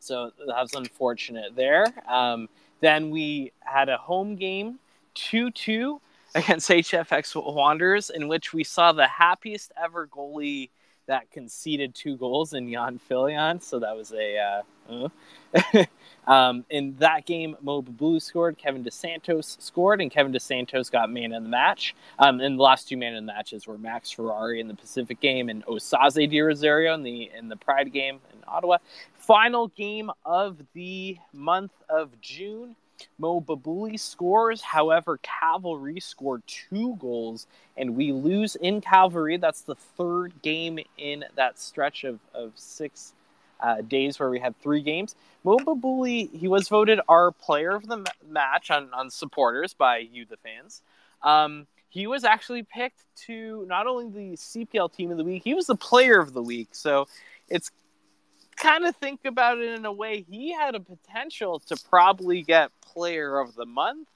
so that was unfortunate there. Um, then we had a home game, 2 2 against HFX Wanderers, in which we saw the happiest ever goalie that conceded two goals in Yann Fillion. So that was a. Uh, uh. um, in that game, Mo Babu scored, Kevin Dos Santos scored, and Kevin Dos Santos got man of the match. Um, and the last two man of the matches were Max Ferrari in the Pacific game and Osaze De Rosario in the in the Pride game in Ottawa. Final game of the month of June. Mo Babouli scores. However, Cavalry scored two goals, and we lose in Cavalry. That's the third game in that stretch of, of six uh, days where we had three games. Mo Babouli, he was voted our player of the match on, on supporters by you, the fans. Um, he was actually picked to not only the CPL team of the week, he was the player of the week. So it's kind of think about it in a way, he had a potential to probably get player of the month,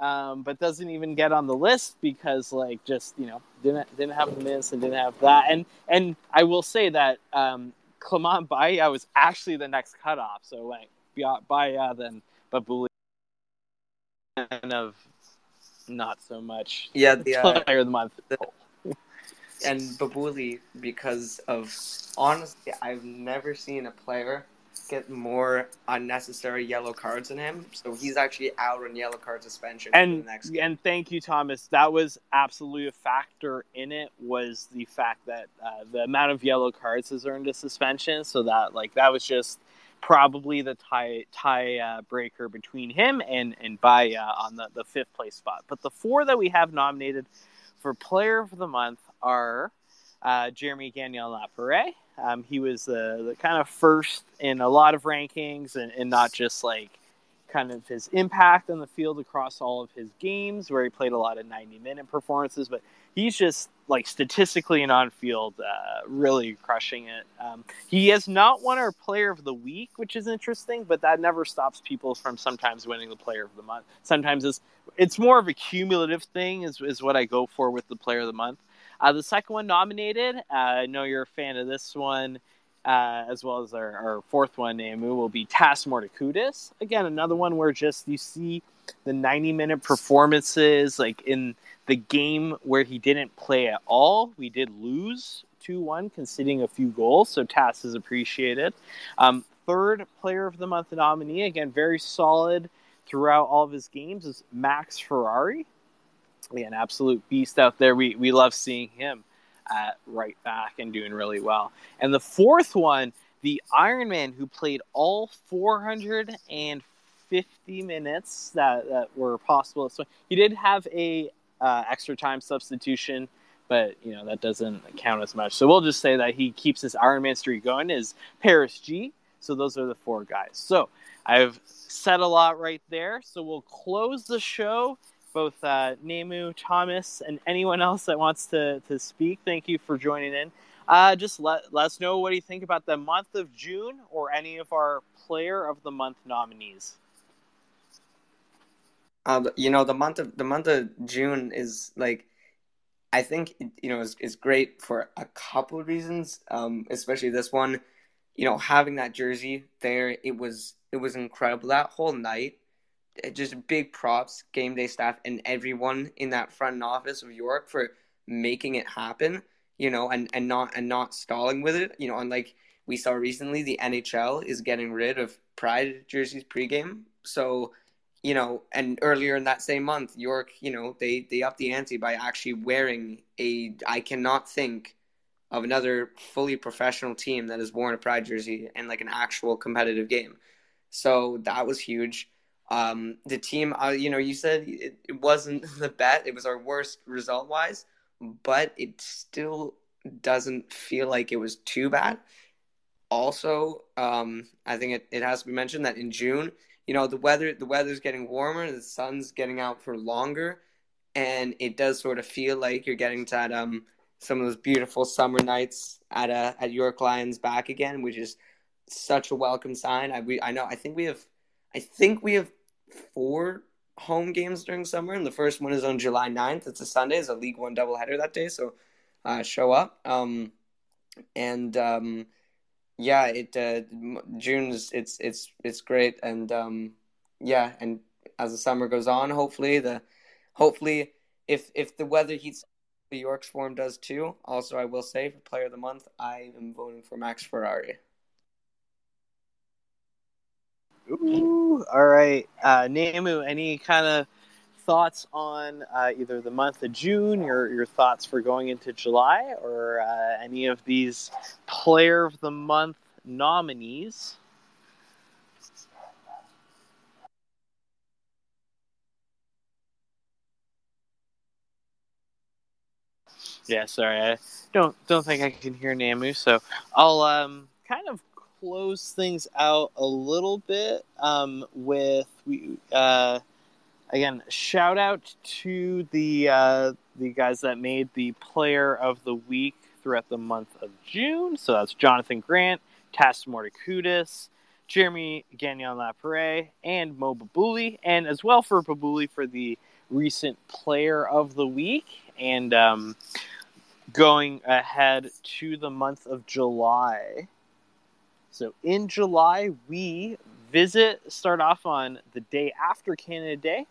um, but doesn't even get on the list because like just you know didn't didn't have the minutes and didn't have that. And and I will say that um, Clément Bayiha was actually the next cutoff. So like Bayiha then Babouli kind of not so much. Yeah, the uh, player of the month. The, and Babouli because of honestly, I've never seen a player get more unnecessary yellow cards than him. So he's actually out on yellow card suspension and, And thank you, Thomas. That was absolutely a factor in it. Was the fact that uh, the amount of yellow cards has earned a suspension. So that like that was just probably the tie tie uh, breaker between him and and Bayiha on the the fifth place spot. But the four that we have nominated for Player of the Month are uh, Jeremy Gagnon Laparé. Um, he was the, the kind of first in a lot of rankings and, and not just like kind of his impact on the field across all of his games, where he played a lot of 90 minute performances. But he's just like statistically and on field, uh, really crushing it. Um, he has not won our Player of the Week, which is interesting, but that never stops people from sometimes winning the Player of the Month. Sometimes it's it's more of a cumulative thing, is is what I go for with the Player of the Month. Uh, the second one nominated, uh, I know you're a fan of this one uh, as well as our, our fourth one, Namu, will be Tas Mourdoukoutas. Again, another one where just you see the 90 minute performances, like in the game where he didn't play at all. We did lose 2 1, conceding a few goals, so Tas is appreciated. Um, third player of the month nominee, again, very solid throughout all of his games, is Max Ferrari. An absolute beast out there. We, we love seeing him at right back and doing really well. And the fourth one, the Iron Man who played all 450 minutes that, that were possible. So he did have a uh, extra time substitution, but you know that doesn't count as much. So we'll just say that he keeps his Iron Man streak going. Is Paris Gee? So those are the four guys. So I've said a lot right there. So we'll close the show both uh, Nemu, Thomas, and anyone else that wants to, to speak. Thank you for joining in. Uh, just let, let us know what you think about the month of June or any of our Player of the Month nominees. Uh, you know, the month of the month of June is like, I think you know is is great for a couple of reasons. Um, especially this one, you know, having that jersey there, it was it was incredible. That whole night just big props, game day staff, and everyone in that front office of York for making it happen. You know, and and not and not stalling with it. You know, unlike we saw recently, the NHL is getting rid of Pride jerseys pregame. So, you know, and earlier in that same month, York, you know, they they upped the ante by actually wearing a. I cannot think of another fully professional team that has worn a Pride jersey in like an actual competitive game. So that was huge. Um, the team, uh, you know, you said it, it wasn't the bet; it was our worst result wise, but it still doesn't feel like it was too bad. Also, um, I think it, it has to be mentioned that in June, you know, the weather the weather's getting warmer, the sun's getting out for longer, and it does sort of feel like you're getting to that, um, some of those beautiful summer nights at uh, at York Lions back again, which is such a welcome sign. I we I know I think we have I think we have four home games during summer, and the first one is on July 9th. It's a Sunday. It's a League One doubleheader that day, so uh, show up. Um, and um, yeah, it uh, June's it's it's it's great, and um, yeah, and as the summer goes on, hopefully the hopefully if if the weather heats the York's form does too. Also, I will say for Player of the Month, I am voting for Max Ferrari. Ooh, all right. Uh, Namu, any kind of thoughts on uh, either the month of June, your, your thoughts for going into July, or uh, any of these Player of the Month nominees? Yeah, sorry, I don't don't think I can hear Namu, so I'll um kind of close things out a little bit um, with we uh, again shout out to the uh, the guys that made the player of the week throughout the month of June. So that's Jonathan Grant, Tas Jeremy Gagnon Laparé, and Mo Babouli, and as well for Babouli for the recent player of the week. And um, going ahead to the month of July. So in July, we visit, start off on the day after Canada Day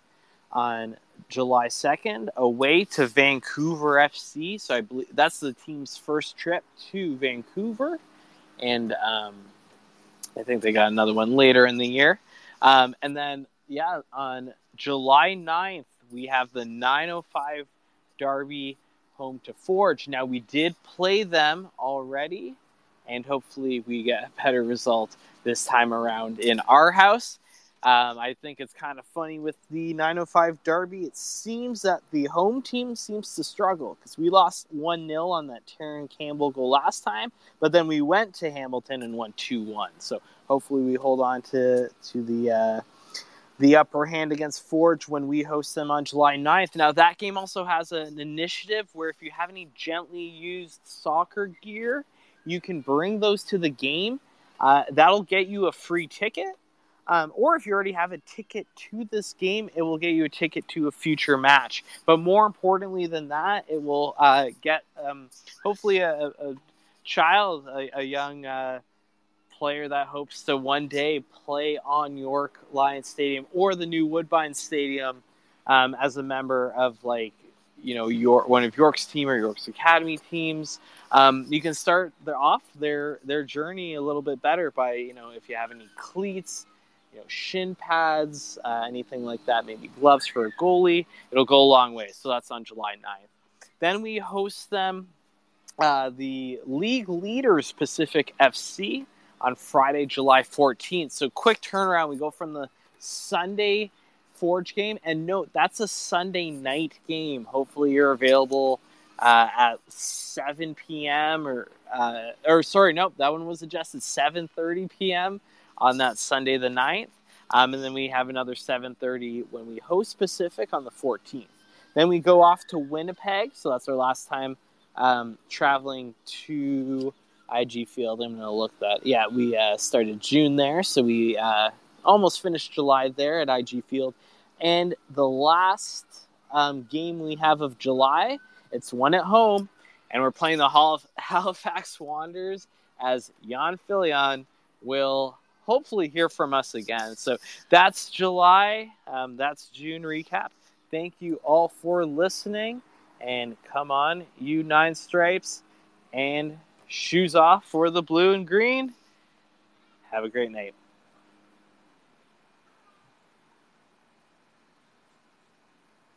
on July 2nd, away to Vancouver FC. So I believe that's the team's first trip to Vancouver. And um, I think they got another one later in the year. Um, and then, yeah, on July 9th, we have the 905 Derby home to Forge. Now, we did play them already and hopefully we get a better result this time around in our house. Um, I think it's kind of funny with the 905 Derby. It seems that the home team seems to struggle because we lost 1 0 on that Terran Campbell goal last time, but then we went to Hamilton and won 2 1. So hopefully we hold on to, to the, uh, the upper hand against Forge when we host them on July 9th. Now, that game also has an initiative where if you have any gently used soccer gear, you can bring those to the game. Uh, that'll get you a free ticket. Um, or if you already have a ticket to this game, it will get you a ticket to a future match. But more importantly than that, it will uh, get um, hopefully a, a child, a, a young uh, player that hopes to one day play on York Lions Stadium or the new Woodbine Stadium um, as a member of like you know your one of York's team or York's academy teams. Um, you can start their off their their journey a little bit better by you know if you have any cleats you know, shin pads, uh, anything like that, maybe gloves for a goalie. It'll go a long way. So that's on July 9th. Then we host them, uh, the league leaders Pacific FC on Friday, July 14th. So quick turnaround. We go from the Sunday Forge game, and note that's a Sunday night game. Hopefully, you're available uh, at 7 p.m. or uh, or sorry, nope, that one was adjusted 7:30 p.m on that Sunday the 9th. Um, and then we have another 7.30 when we host Pacific on the 14th. Then we go off to Winnipeg. So that's our last time um, traveling to IG Field. I'm to look that. Yeah, we uh, started June there. So we uh, almost finished July there at IG Field. And the last um, game we have of July, it's one at home. And we're playing the Halifax Wanderers as Yann Fillion will hopefully hear from us again. So that's July. Um, that's June recap. Thank you all for listening. And come on, you nine stripes, and shoes off for the blue and green. Have a great night.